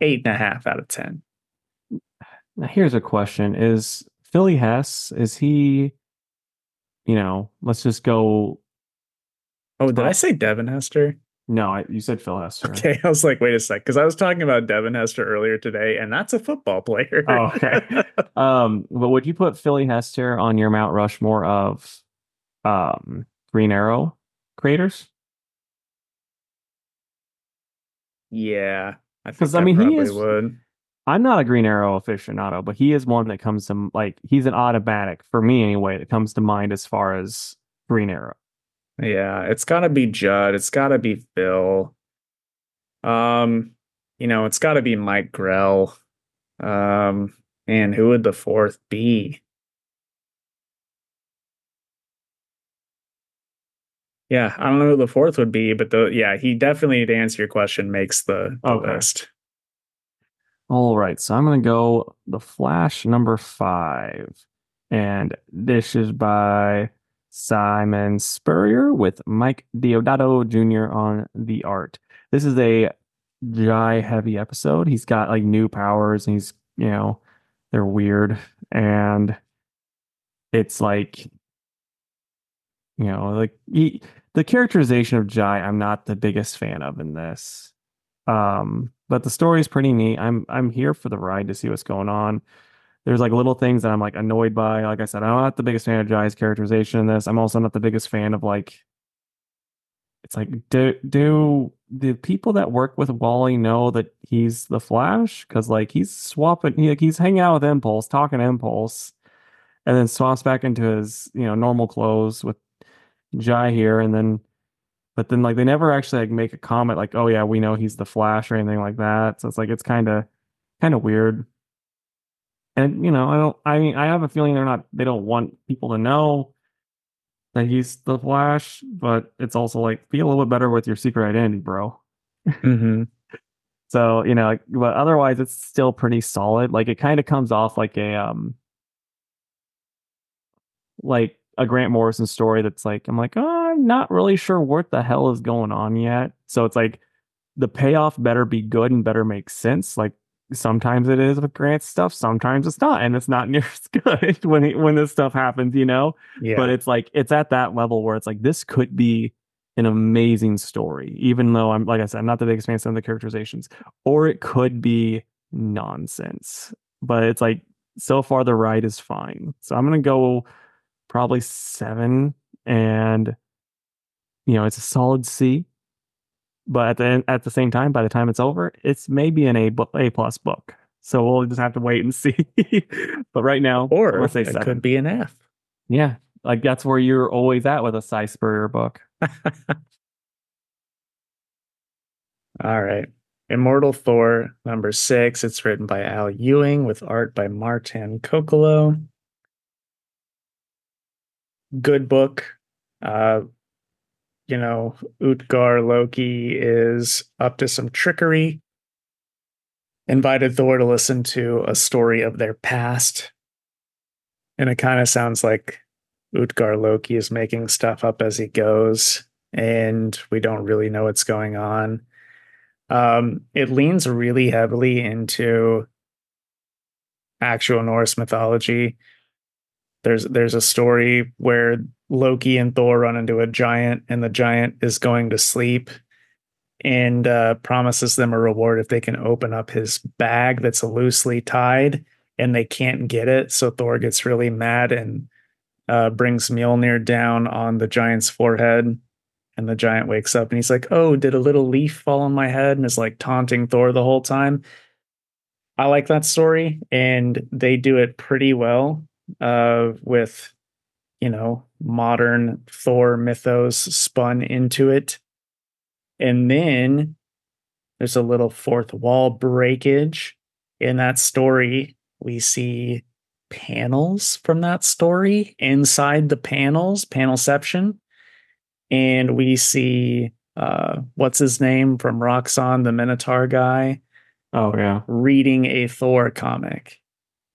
eight and a half out of ten. Now here's a question: Is Philly Hess? Is he? You know, let's just go. Oh, did I say Devin Hester? No, I, you said Phil Hester. Okay, <laughs> I was like, wait a sec, because I was talking about Devin Hester earlier today, and that's a football player. Oh, okay. <laughs> Um, but would you put Philly Hester on your Mount Rushmore of um Green Arrow creators. Yeah, I 'Cause, think I I mean, he is- would. I'm not a Green Arrow aficionado, but he is one that comes to like he's an automatic for me anyway that comes to mind as far as Green Arrow. Yeah, it's got to be Judd. It's got to be Phil. Um, you know, it's got to be Mike Grell. Um, and who would the fourth be? Yeah, I don't know who the fourth would be, but the yeah, he definitely to answer your question makes the, the Okay. list. All right, so I'm gonna go the Flash number five, and this is by Simon Spurrier with Mike Deodato Jr. on the art. This is a Jai heavy episode. He's got like new powers, and he's you know they're weird, and it's like you know like he, the characterization of Jai. I'm not the biggest fan of in this. Um, but the story is pretty neat. I'm I'm here for the ride to see what's going on. There's like little things that I'm like annoyed by. Like I said, I'm not the biggest fan of Jai's characterization in this. I'm also not the biggest fan of like it's like do do the people that work with Wally know that he's the Flash? Because like he's swapping, he, like he's hanging out with Impulse, talking to Impulse, and then swaps back into his you know normal clothes with Jai here, and then but then like they never actually like make a comment like oh yeah we know he's the flash or anything like that. So it's like it's kind of kind of weird. And you know i don't i mean i have a feeling they're not they don't want people to know that he's the flash but it's also like be a little bit better with your secret identity bro. Hmm <laughs> so you know like, but otherwise it's still pretty solid. Like it kind of comes off like a um like a grant morrison story that's like i'm like oh, i'm not really sure what the hell is going on yet. So it's like the payoff better be good and better make sense. Like sometimes it is with grant stuff sometimes it's not and it's not <laughs> near as good <laughs> when it, when this stuff happens you know? Yeah. but it's like it's at that level where it's like this could be an amazing story even though i'm like i said i'm not the biggest fan of some of the characterizations or it could be nonsense. But it's like so far the ride is fine. So i'm gonna go probably seven and you know it's a solid c but at the end, at the same time by the time it's over it's maybe an a a plus book so we'll just have to wait and <laughs> see but right now or say it seven. could be an F. Yeah, like that's where you're always at with a Si Spurrier book. <laughs> All right. Immortal Thor, number six. It's written by Al Ewing with art by Martin Cóccolo. Good book. Uh, you know, Utgard-Loki is up to some trickery. Invited Thor to listen to a story of their past. And it kind of sounds like Utgard-Loki is making stuff up as he goes, and we don't really know what's going on. Um, it leans really heavily into actual Norse mythology. There's there's a story where Loki and Thor run into a giant, and the giant is going to sleep, and uh, promises them a reward if they can open up his bag that's loosely tied, and they can't get it. So Thor gets really mad and uh, brings Mjolnir down on the giant's forehead and the giant wakes up and he's like, Oh, did a little leaf fall on my head? And is like taunting Thor the whole time. I like that story, and they do it pretty well uh, with, you know, modern Thor mythos spun into it. And then there's a little fourth wall breakage in that story. We see panels from that story inside the panels, panelception and we see uh what's his name from Roxxon, the Minotaur guy, Oh yeah, reading a Thor comic.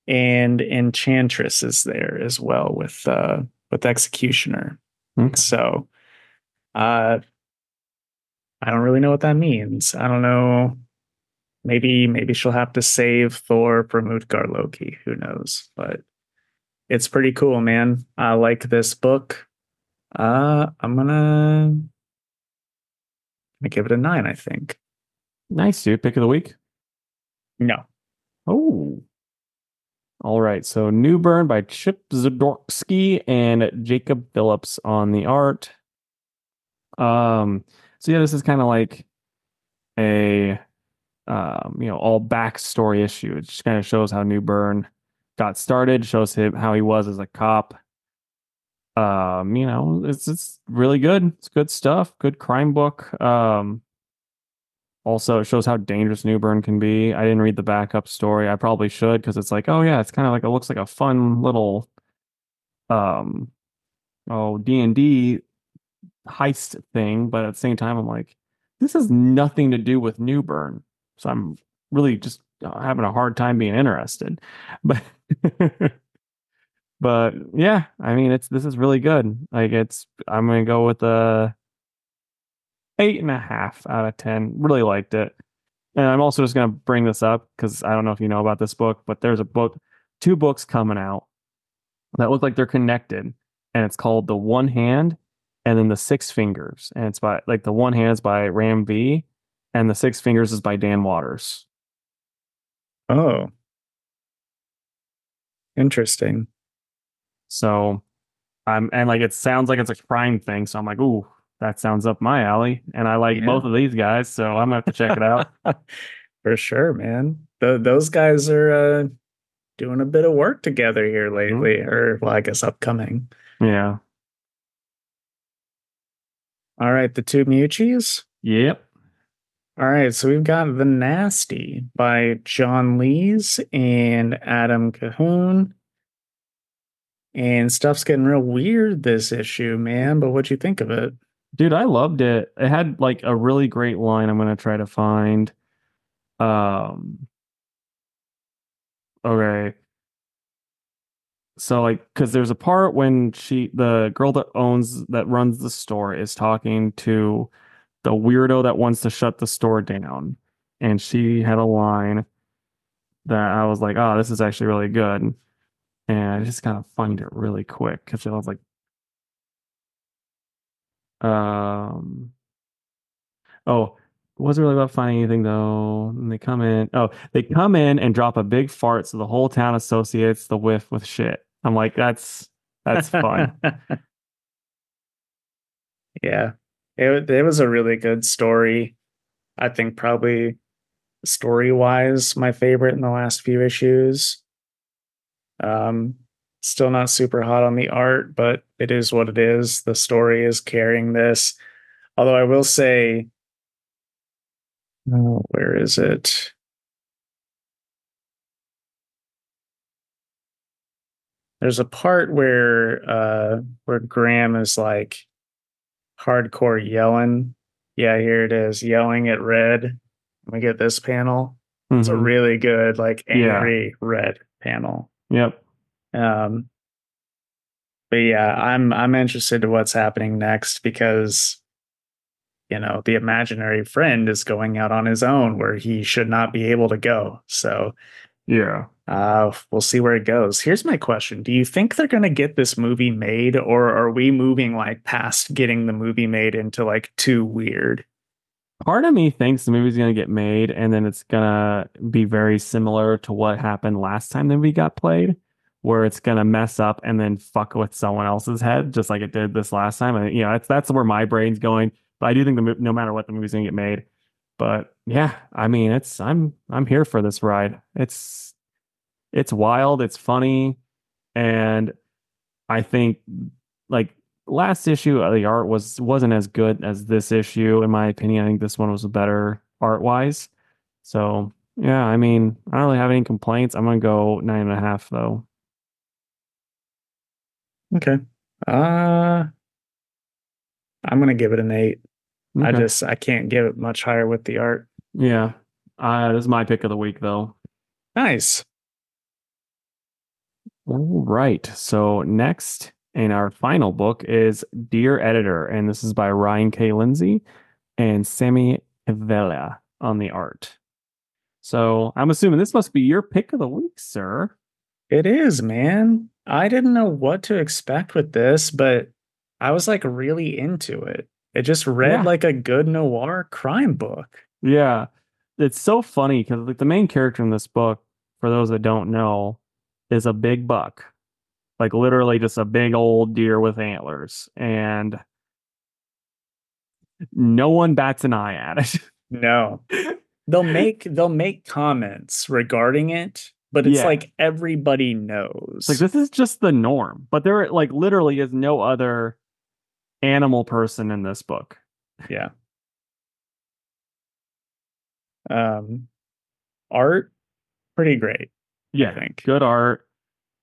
And Enchantress is there as well with uh with Executioner. Okay. So uh I don't really know what that means. I don't know. Maybe maybe she'll have to save Thor from Utgard-Loki. Who knows? But it's pretty cool, man. I like this book. Uh, I'm gonna, I'm give it a nine. I think. nice dude. Pick of the week. No, Oh, All right, so Newburn by Chip Zdarsky and Jacob Phillips on the art. Um, so yeah, this is kind of like a um, you know, all backstory issue. It just kind of shows how Newburn got started, shows him how he was as a cop. Um, you know, it's it's really good. It's good stuff. Good crime book. Um, also, it shows how dangerous Newburn can be. I didn't read the backup story. I probably should because it's like, oh yeah, it's kind of like it looks like a fun little, um, oh D and D heist thing. But at the same time, I'm like, this has nothing to do with Newburn, so I'm really just uh, having a hard time being interested. <laughs> But but yeah, I mean, it's this is really good. Like it's, I'm gonna go with a eight and a half out of 10. Really liked it. And I'm also just going to bring this up because I don't know if you know about this book, but there's a book, two books coming out that look like they're connected. And it's called The One Hand and then The Six Fingers. And it's by, like, The One Hand is by Ram V and The Six Fingers is by Dan Watters. Oh. Interesting. So I'm, and like, it sounds like it's a crime thing. So I'm like, ooh, that sounds up my alley. And I like Yeah. both of these guys, so I'm gonna have to check it out. <laughs> For sure, man. Th those guys are uh, doing a bit of work together here lately, or well, I guess upcoming. yeah. All right, the two Muchies. Yep. All right, so we've got The Nasty by John Lees and Adam Cahoon. And stuff's getting real weird this issue, man. But what'd you think of it? Dude, I loved it. It had like a really great line I'm gonna try to find. Um okay. So like cuz there's a part when she the girl that owns that runs the store is talking to the weirdo that wants to shut the store down. And she had a line that I was like, "Oh, this is actually really good." And I just of find it really quick cuz I was like um oh wasn't really about finding anything though. And they come in. Oh, they come in and drop a big fart, so the whole town associates the whiff with shit. I'm like, that's that's fun. <laughs> yeah, it it was a really good story. I think probably story wise, my favorite in the last few issues. Um, still not super hot on the art, but it is what it is. The story is carrying this. Although I will say, oh, where is it? There's a part where uh where Graham is like hardcore yelling. Yeah, here it is, yelling at Red. We get this panel. It's a Mhm. really good, like Yeah. angry Red panel. Yep. Um, but yeah, I'm I'm interested to what's happening next because you know the imaginary friend is going out on his own where he should not be able to go. So Yeah. uh, we'll see where it goes. Here's my question: Do you think they're going to get this movie made, or are we moving like past getting the movie made into like too weird? Part of me thinks the movie's gonna get made and then it's gonna be very similar to what happened last time the movie got played, where it's gonna mess up and then fuck with someone else's head, just like it did this last time. And you know, that's that's where my brain's going. But I do think the no matter what, the movie's gonna get made. But yeah, I mean, it's I'm I'm here for this ride. It's it's wild, it's funny, and I think like last issue the art was wasn't as good as this issue in my opinion. I think this one was better art wise. So yeah, I mean, I don't really have any complaints. I'm gonna go nine and a half though. Okay. Uh I'm gonna give it an eight. I just I can't give it much higher with the art. yeah. Uh, this is my pick of the week though. Nice. All right. So next in our final book is Dear Editor, and this is by Ryan K. Lindsay and Sammy Vela on the art. So I'm assuming this must be your pick of the week, sir. It is, man. I didn't know what to expect with this, but I was like really into it. It just read Yeah. like a good noir crime book. Yeah. It's so funny because like the main character in this book, for those that don't know, is a big buck, like literally just a big old deer with antlers, and no one bats an eye at it. No. <laughs> they'll make they'll make comments regarding it, but it's Yeah. like everybody knows. Like this is just the norm, but there like literally is no other animal person in this book. Yeah. Um, art, pretty great. Yeah, I think. good art.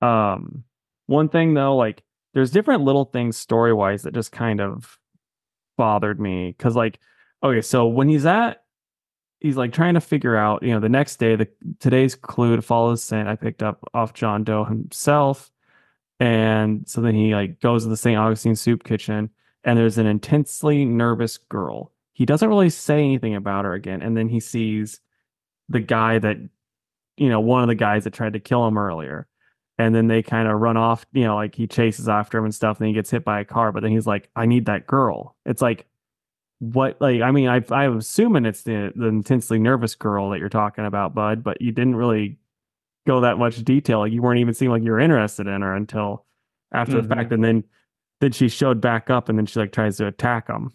Um, one thing though, like there's different little things story wise that just kind of bothered me because, like, okay, so when he's at, he's like trying to figure out, you know, the next day, the today's clue to follow the scent I picked up off John Doe himself, and so then he like goes to the St. Augustine Soup Kitchen, and there's an intensely nervous girl. He doesn't really say anything about her again, and then he sees the guy that you know, one of the guys that tried to kill him earlier. And then they kind of run off, you know, like he chases after him and stuff, and he gets hit by a car. But then he's like, I need that girl. It's like, what, like, I mean, I, I'm assuming it's the, the intensely nervous girl that you're talking about, bud, but you didn't really go that much detail. Like, you weren't even seeming like you were interested in her until after the fact. And then, then she showed back up and then she like tries to attack him.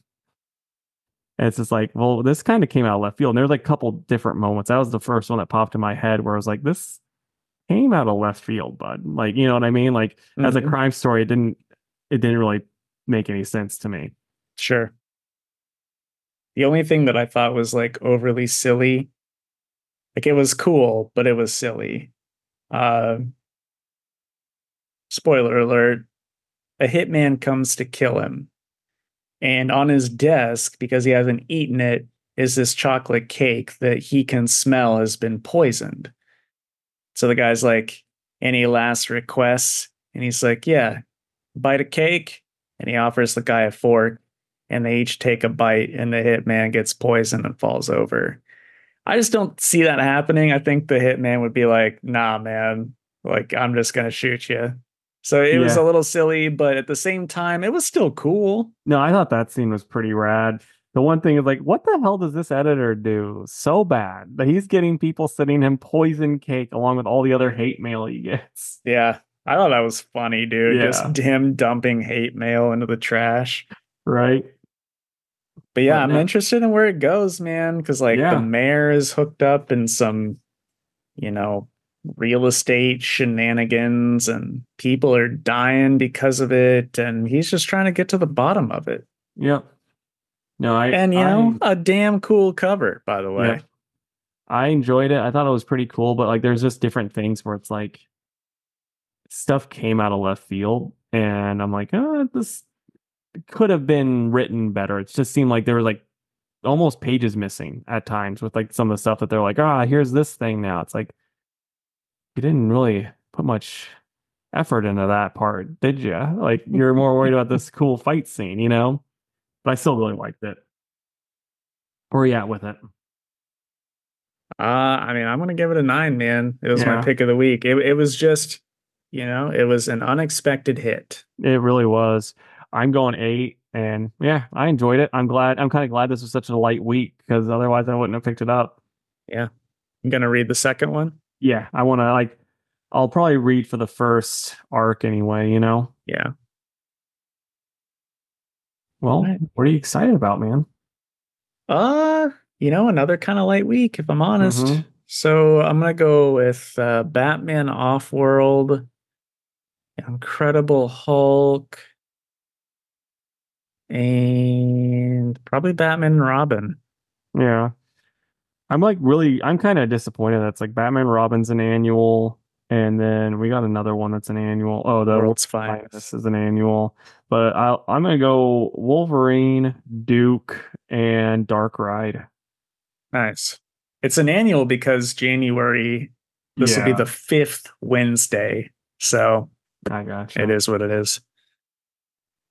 And it's just like, well, this kind of came out of left field. And there's like a couple different moments. That was the first one that popped in my head where I was like, this came out of left field, bud. Like, you know what I mean? Like as a Mhm. crime story, it didn't it didn't really make any sense to me. Sure. The only thing that I thought was like overly silly, like it was cool, but it was silly. Uh, spoiler alert: a hitman comes to kill him, and on his desk, because he hasn't eaten it, is this chocolate cake that he can smell has been poisoned. So the guy's like, "Any last requests?" And he's like, "Yeah, bite a cake." And he offers the guy a fork and they each take a bite and the hitman gets poisoned and falls over. I just don't see that happening. I think the hitman would be like, nah, man, like I'm just gonna shoot you. So it was a little silly, but at the same time, it was still cool. No, I thought that scene was pretty rad. The one thing is like, what the hell does this editor do so bad that he's getting people sending him poison cake along with all the other hate mail he gets? Yeah. I thought that was funny, dude. Yeah. Just him dumping hate mail into the trash. Right? But yeah, I'm interested in where it goes, man. Because like Yeah. the mayor is hooked up in some, you know, real estate shenanigans, and people are dying because of it, and he's just trying to get to the bottom of it. Yep. No, I And you I- know, a damn cool cover, by the way. Yeah. I enjoyed it. I thought it was pretty cool, but like there's just different things where it's like stuff came out of left field and I'm like, oh, this could have been written better. It just seemed like there were like almost pages missing at times with like some of the stuff that they're like, ah, here's this thing now. It's like you didn't really put much effort into that part, did you? Like you're more worried about this <laughs> cool fight scene, you know? But I still really liked it. Where are you at with it? Uh, I mean, I'm gonna give it a nine, man. It was Yeah. my pick of the week. It it was just, you know, it was an unexpected hit. It really was. I'm going eight, and yeah, I enjoyed it. I'm glad. I'm kind of glad this was such a light week because otherwise I wouldn't have picked it up. Yeah. I'm gonna read the second one. Yeah, I want to like. I'll probably read for the first arc anyway. You know. Yeah. Well, Right. what are you excited about, man? Uh, you know, another kind of light week, if I'm honest. Mhm. So I'm gonna go with uh, Batman Offworld, Incredible Hulk, and probably Batman and Robin. Yeah, I'm like really. I'm kind of disappointed. That's like Batman Robin's an annual, and then we got another one that's an annual. Oh, the World's Finest Finest. is an annual, but I'll, I'm gonna go Wolverine, Duke, and Dark Ride. Nice. It's an annual because January. This will be the fifth Wednesday, so I got you. it is what it is.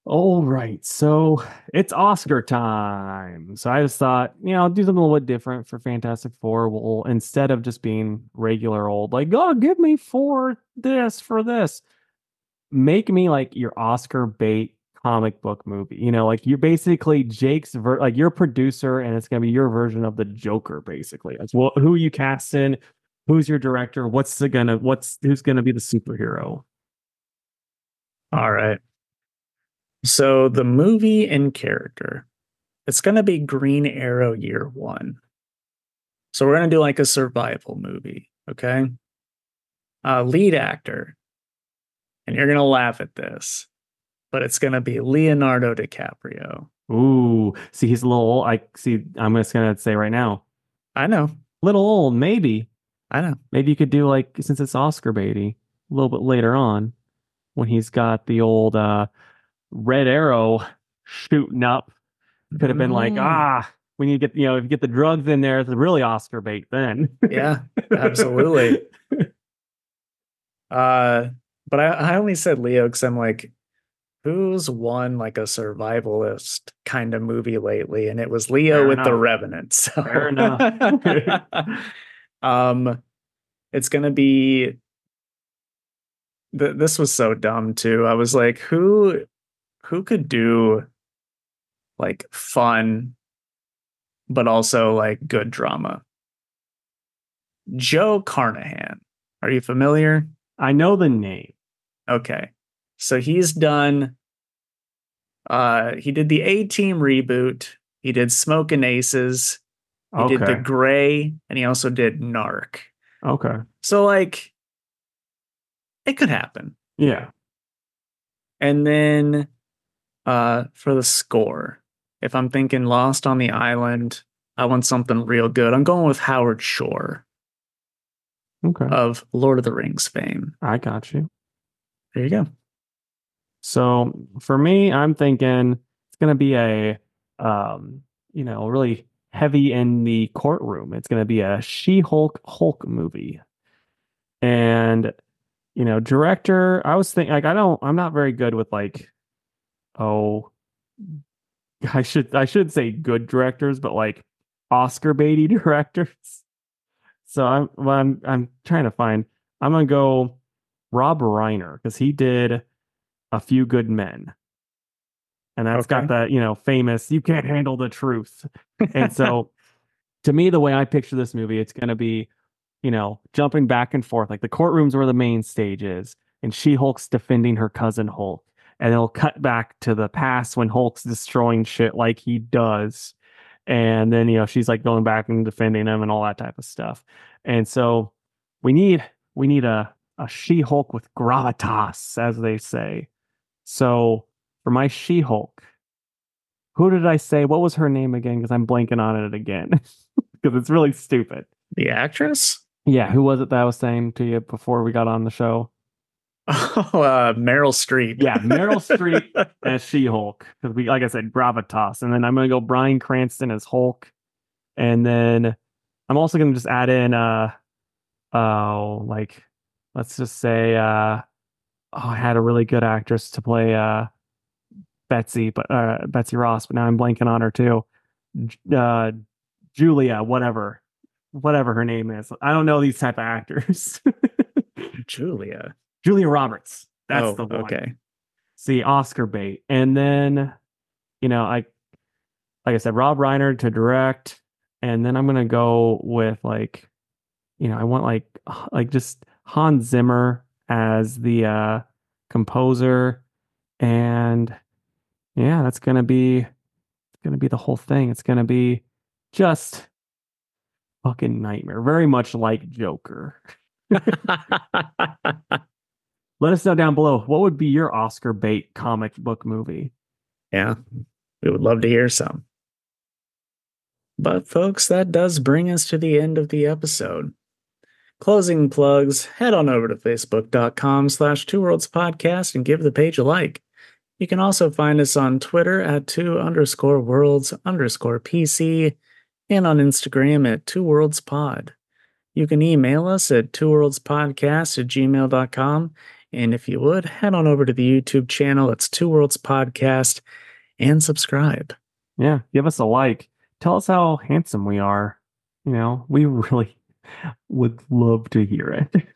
All right, so it's Oscar time. So I just thought, you know, I'll do something a little bit different for Fantastic Four. We'll instead of just being regular old, like, oh, give me four this for this, make me like your Oscar bait comic book movie. You know, like you're basically Jake's ver- like your producer, and it's gonna be your version of the Joker, basically. That's well, who you cast in, Who's your director? What's the gonna what's who's gonna be the superhero? All right. So the movie and character, it's going to be Green Arrow Year One. So we're going to do like a survival movie. Okay. Uh, lead actor, and you're going to laugh at this, but it's going to be Leonardo DiCaprio. Ooh, see, he's a little old. I see. I'm just gonna say right now, I know. little old. Maybe, I know. maybe you could do like since it's Oscar baity, a little bit later on, when he's got the old uh red arrow shooting up. Could have been like, Mm. ah, we need to get you know if you get the drugs in there, it's really Oscar bait then. Yeah, absolutely. <laughs> Uh, but I, I only said Leo because I'm like, who's won like a survivalist kind of movie lately? And it was Leo Fair with the enough. Revenant. So. Fair <laughs> enough. um, it's gonna be. Th- this was so dumb too. I was like, who, who could do, like fun, but also like good drama. Joe Carnahan. Are you familiar? I know the name. Okay. So he's done uh he did the A Team reboot. He did Smoking Aces. He Okay. did The Grey and he also did Narc. okay. So like it could happen. Yeah. And then uh for the score, if I'm thinking Lost on the Island, I want something real good. I'm going with Howard Shore Okay. of Lord of the Rings fame. I got you. There you go. So for me, I'm thinking it's gonna be a um, you know, really heavy in the courtroom. It's gonna be a She-Hulk Hulk movie. And you know, director, I was thinking like I don't I'm not very good with like oh I should I should say good directors, but like Oscar baity <laughs> directors. So I'm well, I'm I'm trying to find I'm gonna go Rob Reiner because he did a few good men. And that's Okay. got that, you know, famous you can't handle the truth. And <laughs> so to me, the way I picture this movie, it's gonna be, you know, jumping back and forth. Like the courtroom's where the main stage is, and She Hulk's defending her cousin Hulk. And it'll cut back to the past when Hulk's destroying shit like he does. And then, you know, she's like going back and defending him and all that type of stuff. And so we need we need a a She-Hulk with gravitas, as they say. So for my She-Hulk, who did I say? What was her name again? Because I'm blanking on it again. <laughs> Because it's really stupid. the actress? Yeah, who was it that I was saying to you before we got on the show? <laughs> Oh, uh, Meryl Streep. Yeah, Meryl Streep <laughs> as She-Hulk. Because we, like I said, gravitas, and then I'm gonna go Bryan Cranston as Hulk, and then I'm also gonna just add in uh oh like let's just say uh oh I had a really good actress to play uh Betsy, but uh Betsy Ross, but now I'm blanking on her too. J- Uh Julia, whatever. Whatever her name is. I don't know these type of actors. <laughs> Julia. Julia Roberts. That's oh, the one. okay. see Oscar bait. And then, you know, I like I said, Rob Reiner to direct, and then I'm gonna go with like, you know, I want like like just Hans Zimmer as the uh composer, and yeah, that's gonna be it's gonna be the whole thing. It's gonna be just fucking nightmare. Very much like Joker. <laughs> <laughs> Let us know down below what would be your Oscar bait comic book movie. yeah, we would love to hear some. But, folks, that does bring us to the end of the episode. Closing plugs, head on over to facebook.com slash two worlds podcast and give the page a like. You can also find us on Twitter at two underscore worlds underscore PC and on Instagram at two worlds pod. You can email us at two worlds podcast at gmail.com. And if you would, head on over to the YouTube channel. It's Two Worlds Podcast and subscribe. Yeah, give us a like. Tell us how handsome we are. You know, we <laughs> really would love to hear it.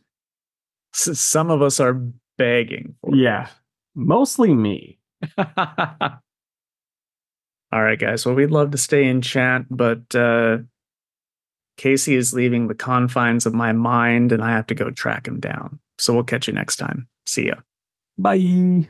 <laughs> Some of us are begging. For Yeah, mostly me. <laughs> All right, guys. Well, we'd love to stay in chat, but uh, Casey is leaving the confines of my mind and I have to go track him down. So we'll catch you next time. See ya. Bye.